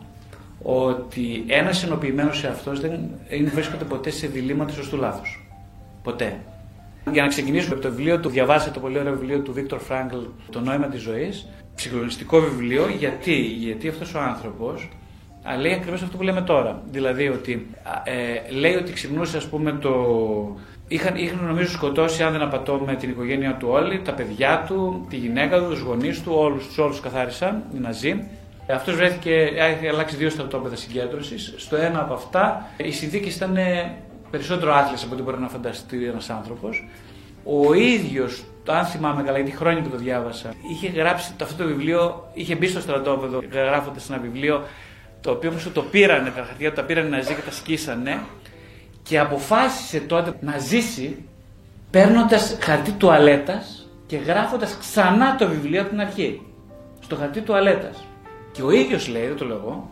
ότι ένας ενοποιημένος σε αυτός δεν βρίσκεται ποτέ σε διλήμματα σωστού λάθο. Ποτέ. Για να ξεκινήσουμε από το βιβλίο του, διαβάσετε το πολύ ωραίο βιβλίο του Βίκτορ Φράγκλ, Το νόημα της ζωής. Ψυχολογιστικό βιβλίο, γιατί, γιατί αυτός ο άνθρωπος λέει ακριβώς αυτό που λέμε τώρα. Δηλαδή ότι ε, λέει ότι ξυπνούσε, ας πούμε, το. Είχαν, είχαν νομίζω σκοτώσει, αν δεν απατώ, με την οικογένειά του όλοι, τα παιδιά του, τη γυναίκα του, τους γονείς του, όλους τους όλους καθάρισαν, οι Ναζί. Αυτός βρέθηκε, έχει αλλάξει δύο στρατόπεδα συγκέντρωσης. Στο ένα από αυτά οι συνθήκες ήταν περισσότερο άθλιε από ό,τι μπορεί να φανταστεί ένας άνθρωπος. Ο ίδιος, αν θυμάμαι καλά, γιατί χρόνια που το διάβασα, είχε γράψει αυτό το βιβλίο, είχε μπει στο στρατόπεδο γράφοντας ένα βιβλίο το οποίο όμως το πήρανε, τα χαρτιά τα πήρανε να ζει και τα σκίσανε και αποφάσισε τότε να ζήσει παίρνοντας χαρτί τουαλέτας και γράφοντας ξανά το βιβλίο από την αρχή. στο χαρτί τουαλέτας. Και ο ίδιος λέει, δεν το λέω εγώ,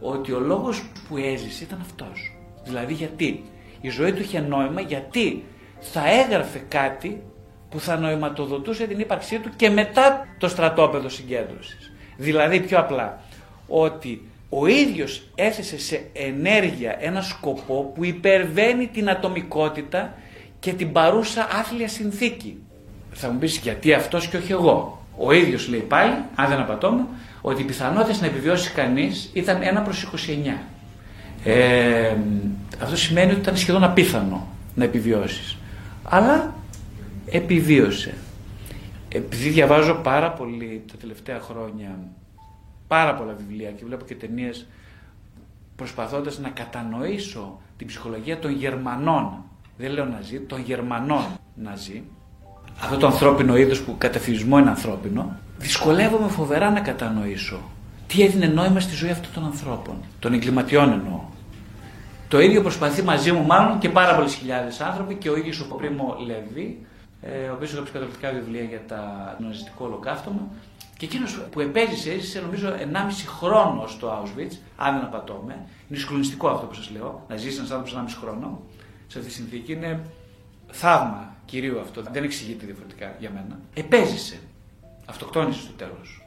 ότι ο λόγος που έζησε ήταν αυτός. Δηλαδή γιατί; Η ζωή του είχε νόημα γιατί θα έγραφε κάτι που θα νοηματοδοτούσε την ύπαρξή του και μετά το στρατόπεδο συγκέντρωσης. Δηλαδή πιο απλά ότι ο ίδιος έθεσε σε ενέργεια ένα σκοπό που υπερβαίνει την ατομικότητα και την παρούσα άθλια συνθήκη. Θα μου πεις γιατί αυτός και όχι εγώ; Ο ίδιος λέει πάλι, αν δεν απατώμε, ότι οι πιθανότητες να επιβιώσει κανείς ήταν 1 προς 29. Ε, αυτό σημαίνει ότι ήταν σχεδόν απίθανο να επιβιώσεις. Αλλά επιβίωσε. Επειδή διαβάζω πάρα πολύ τα τελευταία χρόνια πάρα πολλά βιβλία και βλέπω και ταινίες προσπαθώντας να κατανοήσω την ψυχολογία των Γερμανών, δεν λέω Ναζί, των Γερμανών Ναζί, αυτό το ανθρώπινο είδος που κατά είναι ανθρώπινο, δυσκολεύομαι φοβερά να κατανοήσω τι έδινε νόημα στη ζωή αυτών των ανθρώπων, των εγκληματιών εννοώ. Το ίδιο προσπαθεί μαζί μου μάλλον και πάρα πολλές χιλιάδες άνθρωποι και ο ίδιος ο Πρίμο Λεβί, ε, ο οποίος έγραψε καταπληκτικά βιβλία για το ναζιστικό ολοκαύτωμα. Και εκείνος που επέζησε, έζησε νομίζω 1,5 χρόνο στο Auschwitz, αν δεν απατώμε. Είναι συγκλονιστικό αυτό που σας λέω, να ζήσει ένας άνθρωπος 1,5 χρόνο σε αυτή τη συνθήκη. Είναι θαύμα κυρίου αυτό, δεν εξηγείται διαφορετικά για μένα. Επέζησε. Αυτοκτόνησε στο τέλος.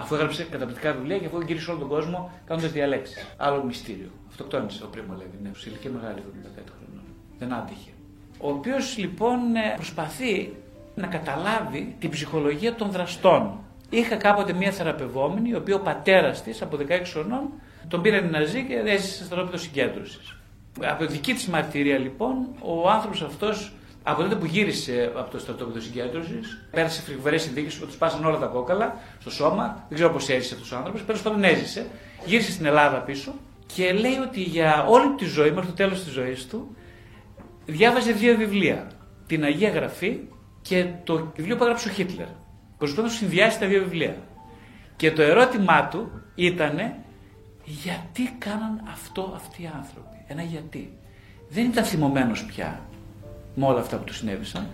Αφού έγραψε καταπληκτικά βιβλία και αφού γύρισε όλο τον κόσμο κάνοντας διαλέξεις. Άλλο μυστήριο. Αυτοκτόνησε ο Πρίμο Λέβη, ναι, σε ηλικία μεγάλη, 15 χρονών. Δεν άντυχε. Ο οποίος λοιπόν ε, προσπαθεί να καταλάβει την ψυχολογία των δραστών. Είχα κάποτε μία θεραπευόμενη, η οποία ο πατέρας της από 16 χρονών τον πήραν οι Ναζί και έζησε στο τρόπο συγκέντρωσης. Από δική της μαρτυρία λοιπόν, ο άνθρωπος αυτός από τότε που γύρισε από το στρατόπεδο συγκέντρωσης, πέρασε φρικοβερέ συνθήκες που του πάσαν όλα τα κόκαλα στο σώμα. Δεν ξέρω πώς έζησε αυτός ο άνθρωπος. Τέλος πάντων έζησε. Γύρισε στην Ελλάδα πίσω και λέει ότι για όλη τη ζωή, μέχρι το τέλος της ζωής του, διάβαζε δύο βιβλία. Την Αγία Γραφή και το βιβλίο που έγραψε ο Χίτλερ. Προσπαθώ να συνδυάσει τα δύο βιβλία. Και το ερώτημά του ήταν γιατί κάναν αυτό αυτοί οι άνθρωποι; Ένα γιατί. Δεν ήταν θυμωμένος πια με όλα αυτά που του συνέβησαν,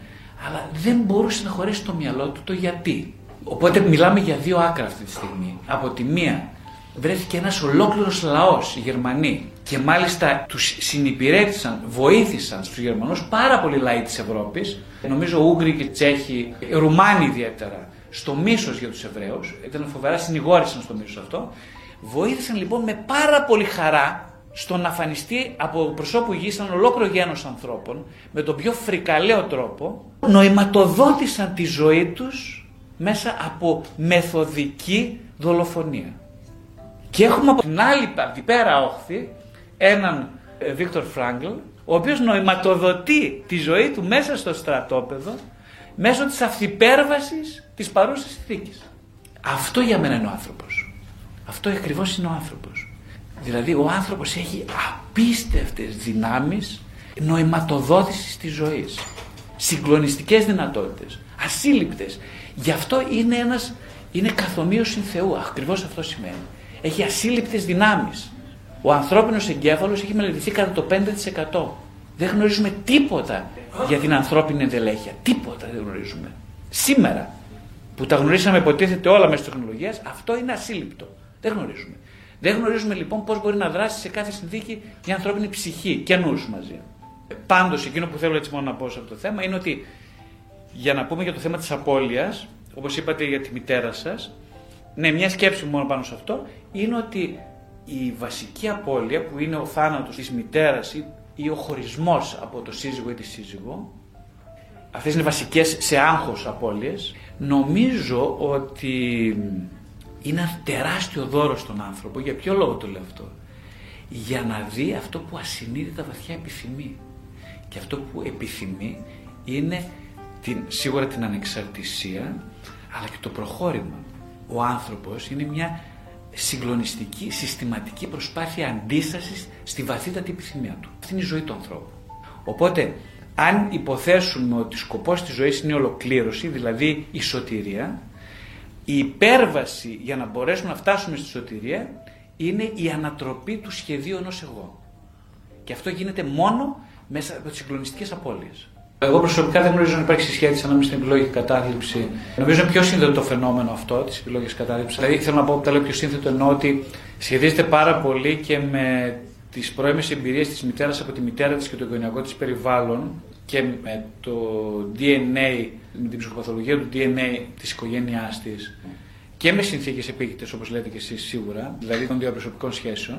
αλλά δεν μπορούσε να χωρέσει το μυαλό του το γιατί. Οπότε μιλάμε για δύο άκρα αυτή τη στιγμή. Από τη μία βρέθηκε ένας ολόκληρος λαός, οι Γερμανοί, και μάλιστα τους συνυπηρέτησαν, βοήθησαν στους Γερμανούς πάρα πολλοί λαοί της Ευρώπης, νομίζω Ούγγροι και Τσέχοι, Ρουμάνοι ιδιαίτερα, στο μίσος για τους Εβραίους, ήταν φοβερά συνηγόρησαν στο μίσος αυτό, βοήθησαν λοιπόν με πάρα πολύ χαρά στο να φανιστεί από προσώπου γης έναν ολόκληρο γένος ανθρώπων με τον πιο φρικαλαίο τρόπο νοηματοδότησαν τη ζωή τους μέσα από μεθοδική δολοφονία. Και έχουμε από την άλλη την πέρα όχθη έναν ε, Βίκτορ Φράγκλ ο οποίος νοηματοδοτεί τη ζωή του μέσα στο στρατόπεδο μέσω της αυθυπέρβασης της παρούσας συνθήκης. Αυτό για μένα είναι ο άνθρωπος. Αυτό ακριβώς είναι ο άνθρωπος. Δηλαδή ο άνθρωπος έχει απίστευτες δυνάμεις νοηματοδότησης της ζωής. Συγκλονιστικές δυνατότητες, ασύλληπτες. Γι' αυτό είναι ένας, είναι καθομοίωση Θεού, ακριβώς αυτό σημαίνει. Έχει ασύλληπτες δυνάμεις. Ο ανθρώπινος εγκέφαλος έχει μελετηθεί κατά το 5%. Δεν γνωρίζουμε τίποτα για την ανθρώπινη εντελέχεια. Τίποτα δεν γνωρίζουμε. Σήμερα που τα γνωρίσαμε υποτίθεται όλα μέσα τεχνολογίας, αυτό είναι ασύλληπτο. Δεν γνωρίζουμε. Δεν γνωρίζουμε λοιπόν πώς μπορεί να δράσει σε κάθε συνθήκη μια ανθρώπινη ψυχή και νου μαζί. Πάντως, εκείνο που θέλω έτσι μόνο να πω σε αυτό το θέμα είναι ότι για να πούμε για το θέμα της απώλειας, όπως είπατε για τη μητέρα σας, ναι, μια σκέψη μόνο πάνω σε αυτό είναι ότι η βασική απώλεια που είναι ο θάνατος της μητέρας ή ο χωρισμός από το σύζυγο ή τη σύζυγο, αυτές είναι βασικές σε άγχος απώλειες, νομίζω ότι είναι ένα τεράστιο δώρο στον άνθρωπο. Για ποιο λόγο το λέω αυτό; Για να δει αυτό που ασυνείδητα βαθιά επιθυμεί. Και αυτό που επιθυμεί είναι την, σίγουρα την ανεξαρτησία αλλά και το προχώρημα. Ο άνθρωπος είναι μια συγκλονιστική, συστηματική προσπάθεια αντίστασης στη βαθύτατη επιθυμία του. Αυτή είναι η ζωή του ανθρώπου. Οπότε, αν υποθέσουμε ότι σκοπός της ζωής είναι η ολοκλήρωση, δηλαδή η σωτηρία, η υπέρβαση για να μπορέσουμε να φτάσουμε στη σωτηρία είναι η ανατροπή του σχεδίου ενός εγώ. Και αυτό γίνεται μόνο μέσα από τις συγκλονιστικές απώλειες. Εγώ προσωπικά δεν γνωρίζω αν υπάρχει συσχέτιση ανάμεσα στην επιλογή και κατάθλιψη. Νομίζω είναι πιο σύνθετο το φαινόμενο αυτό της επιλογής κατάθλιψης. Δηλαδή, θέλω να πω, όταν λέω πιο σύνθετο, εννοώ ότι σχετίζεται πάρα πολύ και με τις πρώιμες εμπειρίες της μητέρας από τη μητέρα της και το οικογενειακό της περιβάλλον και με το DNA, με την ψυχοπαθολογία του DNA της οικογένειάς της και με συνθήκες επίκειτε, όπως λέτε και εσείς σίγουρα, δηλαδή των διαπροσωπικών σχέσεων.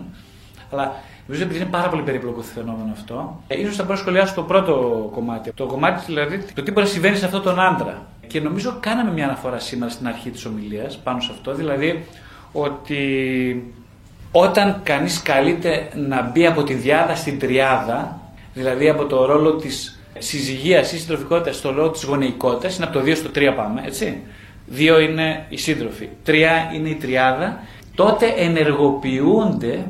Αλλά νομίζω ότι είναι πάρα πολύ περίπλοκο το φαινόμενο αυτό. Ε, ίσως θα μπορώ να σχολιάσω το πρώτο κομμάτι. Το κομμάτι δηλαδή το τι μπορεί να συμβαίνει σε αυτόν τον άντρα. Και νομίζω κάναμε μια αναφορά σήμερα στην αρχή της ομιλίας πάνω σε αυτό. Δηλαδή ότι όταν κανείς καλείται να μπει από τη διάδα στην τριάδα, δηλαδή από το ρόλο της συζυγίας ή συντροφικότητας στο ρόλο της γονεϊκότητας, είναι από το 2 στο 3 πάμε, έτσι. Δύο είναι οι σύντροφοι, τρία είναι η τριάδα, τότε ενεργοποιούνται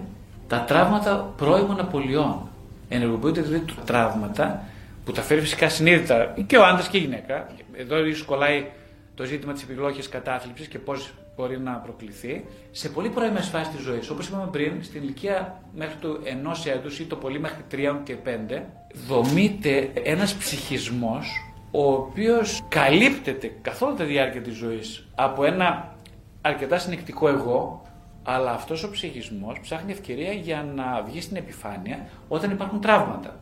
τα τραύματα πρώιμων απολειών. Ενεργοποιούνται δηλαδή τα τραύματα που τα φέρει φυσικά συνείδητα και ο άντρας και η γυναίκα. Εδώ ίσως κολλάει το ζήτημα της επιλόγη κατάθλιψης και πώς μπορεί να προκληθεί σε πολύ πρώιμες φάσεις της ζωής. Όπως είπαμε πριν, στην ηλικία μέχρι του ενός έτους ή το πολύ μέχρι τριών και πέντε, δομείται ένας ψυχισμός ο οποίος καλύπτεται καθ' όλη τη διάρκεια της ζωής από ένα αρκετά συνεκτικό εγώ, αλλά αυτός ο ψυχισμός ψάχνει ευκαιρία για να βγει στην επιφάνεια όταν υπάρχουν τραύματα.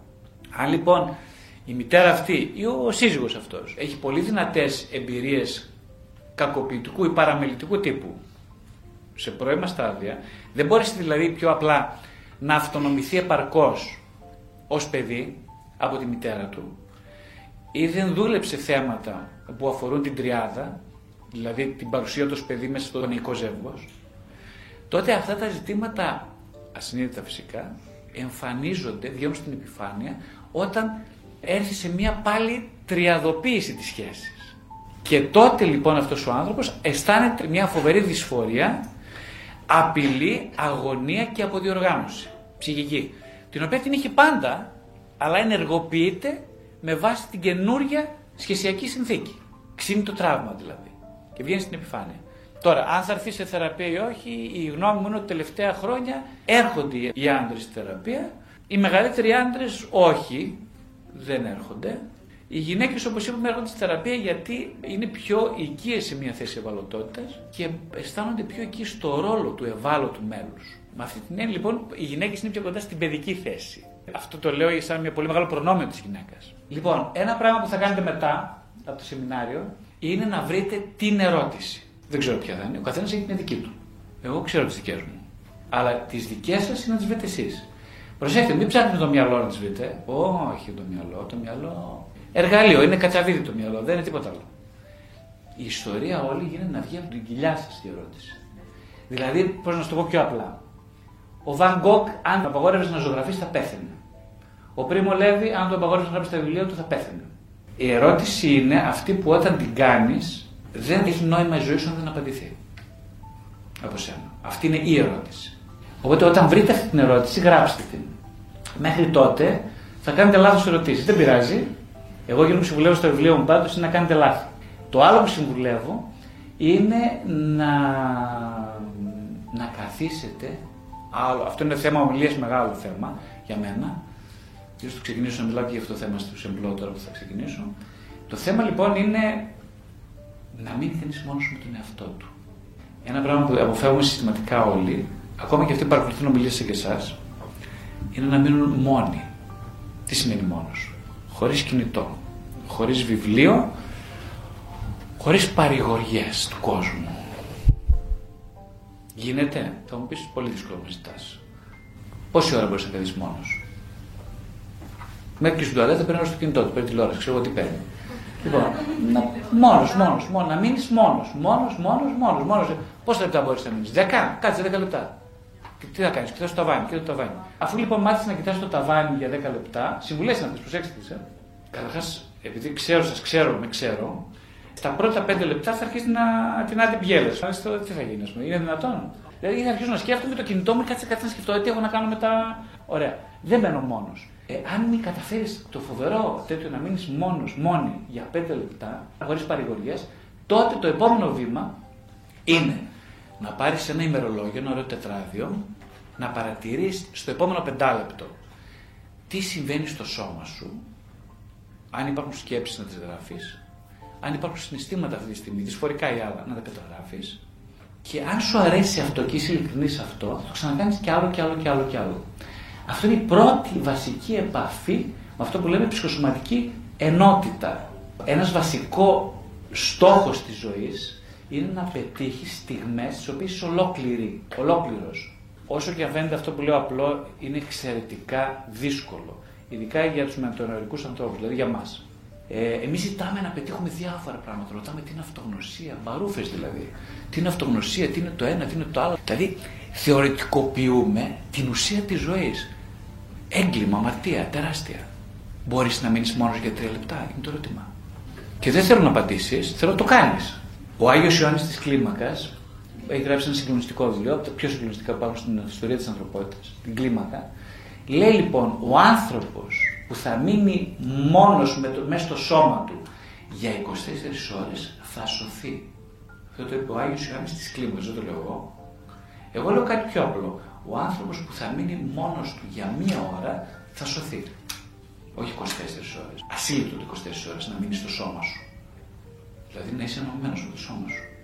Αν λοιπόν η μητέρα αυτή ή ο σύζυγος αυτός έχει πολύ δυνατές εμπειρίες κακοποιητικού ή παραμελητικού τύπου σε πρώιμα στάδια, δεν μπορείς δηλαδή πιο απλά να αυτονομηθεί επαρκώς ως παιδί από τη μητέρα του ή δεν δούλεψε θέματα που αφορούν την τριάδα, δηλαδή την παρουσία του παιδί μέσα στο γονεϊκό ζεύγος, τότε αυτά τα ζητήματα, ασυνείδητα φυσικά, εμφανίζονται, βγαίνουν στην επιφάνεια, όταν έρθει σε μια πάλι τριαδοποίηση της σχέσης. Και τότε λοιπόν αυτός ο άνθρωπος αισθάνεται μια φοβερή δυσφορία, απειλή, αγωνία και αποδιοργάνωση ψυχική, την οποία την είχε πάντα, αλλά ενεργοποιείται με βάση την καινούργια σχεσιακή συνθήκη. Ξύνει το τραύμα δηλαδή και βγαίνει στην επιφάνεια. Τώρα, αν θα έρθει σε θεραπεία ή όχι, η γνώμη μου είναι ότι τελευταία χρόνια έρχονται οι άντρες στη θεραπεία. Οι μεγαλύτεροι άντρες όχι, δεν έρχονται. Οι γυναίκες, όπως είπαμε, έρχονται στη θεραπεία γιατί είναι πιο οικίες σε μια θέση ευαλωτότητας και αισθάνονται πιο εκεί στο ρόλο του ευάλωτου μέλους. Με αυτή την έννοια, λοιπόν, οι γυναίκες είναι πιο κοντά στην παιδική θέση. Αυτό το λέω σαν μια πολύ μεγάλο προνόμιο της γυναίκας. Λοιπόν, ένα πράγμα που θα κάνετε μετά από το σεμινάριο είναι να βρείτε την ερώτηση. Δεν ξέρω ποια θα είναι. Ο καθένας έχει την δική του. Εγώ ξέρω τις δικές μου. Αλλά τις δικές σας είναι να τις βρείτε εσείς. Προσέξτε, μην ψάχνετε το μυαλό να τις βρείτε. Όχι το μυαλό, το μυαλό. Εργαλείο, είναι κατσαβίδι το μυαλό, δεν είναι τίποτα άλλο. Η ιστορία όλη γίνεται να βγει από την κοιλιά σας η ερώτηση. Δηλαδή, πώς να σου το πω πιο απλά. Ο Βαν Γκόκ, αν το απαγόρευε να ζωγραφίσει, θα πέθαινε. Ο Πρίμο Λέβη, αν το απαγόρευε να γράψεις τα βιβλία του, θα πέθανε. Η ερώτηση είναι αυτή που όταν την κάνεις, δεν έχει νόημα η ζωή σου αν δεν απαντηθεί. Από σένα. Αυτή είναι η ερώτηση. Οπότε όταν βρείτε αυτή την ερώτηση, γράψτε την. Μέχρι τότε θα κάνετε λάθος ερωτήσεις. Δεν πειράζει. Εγώ εκείνο που συμβουλεύω στο βιβλίο μου πάντως είναι να κάνετε λάθη. Το άλλο που συμβουλεύω είναι να, να καθίσετε. Άλλο, αυτό είναι θέμα ομιλίας, μεγάλο θέμα για μένα ίσως θα ξεκινήσω να μιλάω και για αυτό το θέμα στο εμπλό τώρα που θα ξεκινήσω. Το θέμα λοιπόν είναι να μην κανεί μόνος με τον εαυτό του. Ένα πράγμα που αποφεύγουμε συστηματικά όλοι, ακόμα και αυτοί που παρακολουθούν ομιλίες και εσάς, είναι να μείνουν μόνοι. Τι σημαίνει μόνος, χωρίς κινητό, χωρίς βιβλίο, χωρίς παρηγοριές του κόσμου. Γίνεται, θα μου πεις πολύ δύσκολο να ζητάς. Πόση ώρα μπορείς να κάνει μόνος. Μέχρι και στην τουαλέτα παίρνει στο κινητό του, παίρνει τηλεόραση, ξέρω τι παίρνει. Λοιπόν, μόνος, μόνος, μόνος, να μείνεις μόνος, μόνος, μόνος, μόνος. Μόνος. Πόσα λεπτά μπορείς να μείνεις, 10, κάτσε 10 λεπτά. Και τι θα κάνεις, κοιτάς το ταβάνι, κοιτάς το ταβάνι. Αφού λοιπόν μάθεις να κοιτάς το ταβάνι για 10 λεπτά, συμβουλές να τι προσέξτε τις. Ε. Καταρχάς, επειδή ξέρω, σας ξέρω, με ξέρω, στα πρώτα 5 λεπτά θα αρχίσει να την άντε πιέλε. Τι θα γίνει, ας πούμε, είναι δυνατόν; Δηλαδή θα αρχίσω να σκέφτομαι το κινητό μου, κάτσε κάτι να σκεφτώ, τι έχω να κάνω μετά. Ωραία. Δεν μένω μόνος. Ε, αν μην καταφέρεις το φοβερό τέτοιο να μείνεις μόνος, μόνη για πέντε λεπτά, χωρίς παρηγοριές, τότε το επόμενο βήμα είναι να πάρεις ένα ημερολόγιο, ένα ωραίο τετράδιο, να παρατηρείς στο επόμενο πεντάλεπτο τι συμβαίνει στο σώμα σου αν υπάρχουν σκέψεις να τις γράφει, αν υπάρχουν συναισθήματα αυτή τη στιγμή, δυσφορικά ή άλλα, να τα καταγράφει. Και αν σου αρέσει αυτό και είσαι ειλικρινής σε αυτό, θα το ξανακάνεις κι άλλο κι άλλο κι άλλο κι άλλο. Αυτό είναι η πρώτη βασική επαφή με αυτό που λέμε ψυχοσωματική ενότητα. Ένας βασικό στόχος της ζωής είναι να πετύχεις στιγμές τις οποίες είσαι ολόκληρη, ολόκληρος. Όσο και αν φαίνεται αυτό που λέω απλό, είναι εξαιρετικά δύσκολο. Ειδικά για τους μετανορικούς ανθρώπους, δηλαδή για μας. Ε, Εμείς ζητάμε να πετύχουμε διάφορα πράγματα. Ρωτάμε τι είναι αυτογνωσία, μπαρούφες δηλαδή. Τι είναι αυτογνωσία, τι είναι το ένα, τι είναι το άλλο; Δηλαδή θεωρητικοποιούμε την ουσία της ζωής. Έγκλημα, αμαρτία, τεράστια. Μπορείς να μείνεις μόνος για τρία λεπτά, είναι το ερώτημα. Και δεν θέλω να απαντήσεις, θέλω να το κάνεις. Ο Άγιος Ιωάννης της Κλίμακας έχει γράψει ένα συγκλονιστικό βιβλίο, από τα πιο συγκλονιστικά που υπάρχουν στην ιστορία της ανθρωπότητας, την Κλίμακα. Λέει λοιπόν, ο άνθρωπος που θα μείνει μόνος με το, μέσα στο σώμα του για 24 ώρες θα σωθεί. Αυτό το είπε ο Άγιος Ιωάννης της Κλίμακας, δεν το λέω εγώ. Εγώ λέω κάτι πιο απλό. Ο άνθρωπος που θα μείνει μόνος του για μία ώρα θα σωθεί. Όχι 24 ώρες. Ασύλληπτο το 24 ώρες να μείνεις στο σώμα σου. Δηλαδή να είσαι ενωμένος με το σώμα σου.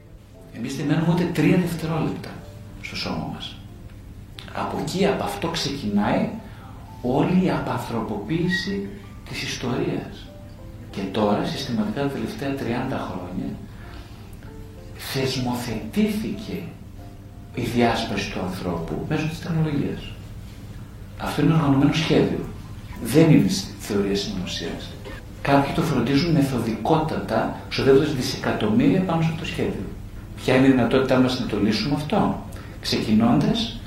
Εμείς δεν μένουμε ούτε τρία δευτερόλεπτα στο σώμα μας. Από εκεί, από αυτό ξεκινάει όλη η απανθρωποποίηση της ιστορίας. Και τώρα, συστηματικά τα τελευταία 30 χρόνια, θεσμοθετήθηκε η διάσπαση του ανθρώπου μέσω της τεχνολογίας. Αυτό είναι οργανωμένο σχέδιο. Δεν είναι θεωρία συνωμοσίας. Κάποιοι το φροντίζουν μεθοδικότατα, ξοδεύοντας δισεκατομμύρια πάνω σε αυτό το σχέδιο. Ποια είναι η δυνατότητά μας να το λύσουμε αυτό, ξεκινώντας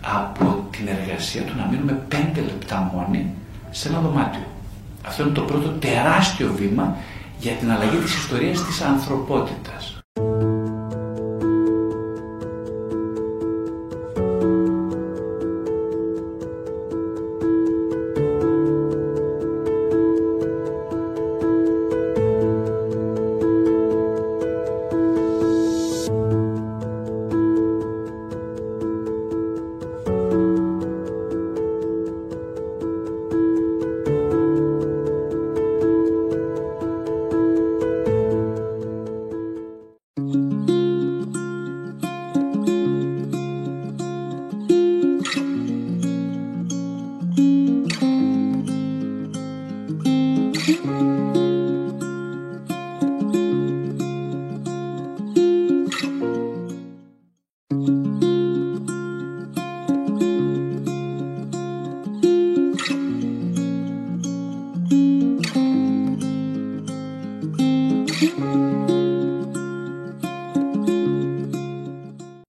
από την εργασία του να μείνουμε πέντε λεπτά μόνοι σε ένα δωμάτιο. Αυτό είναι το πρώτο τεράστιο βήμα για την αλλαγή της ιστορίας της ανθρωπότητας.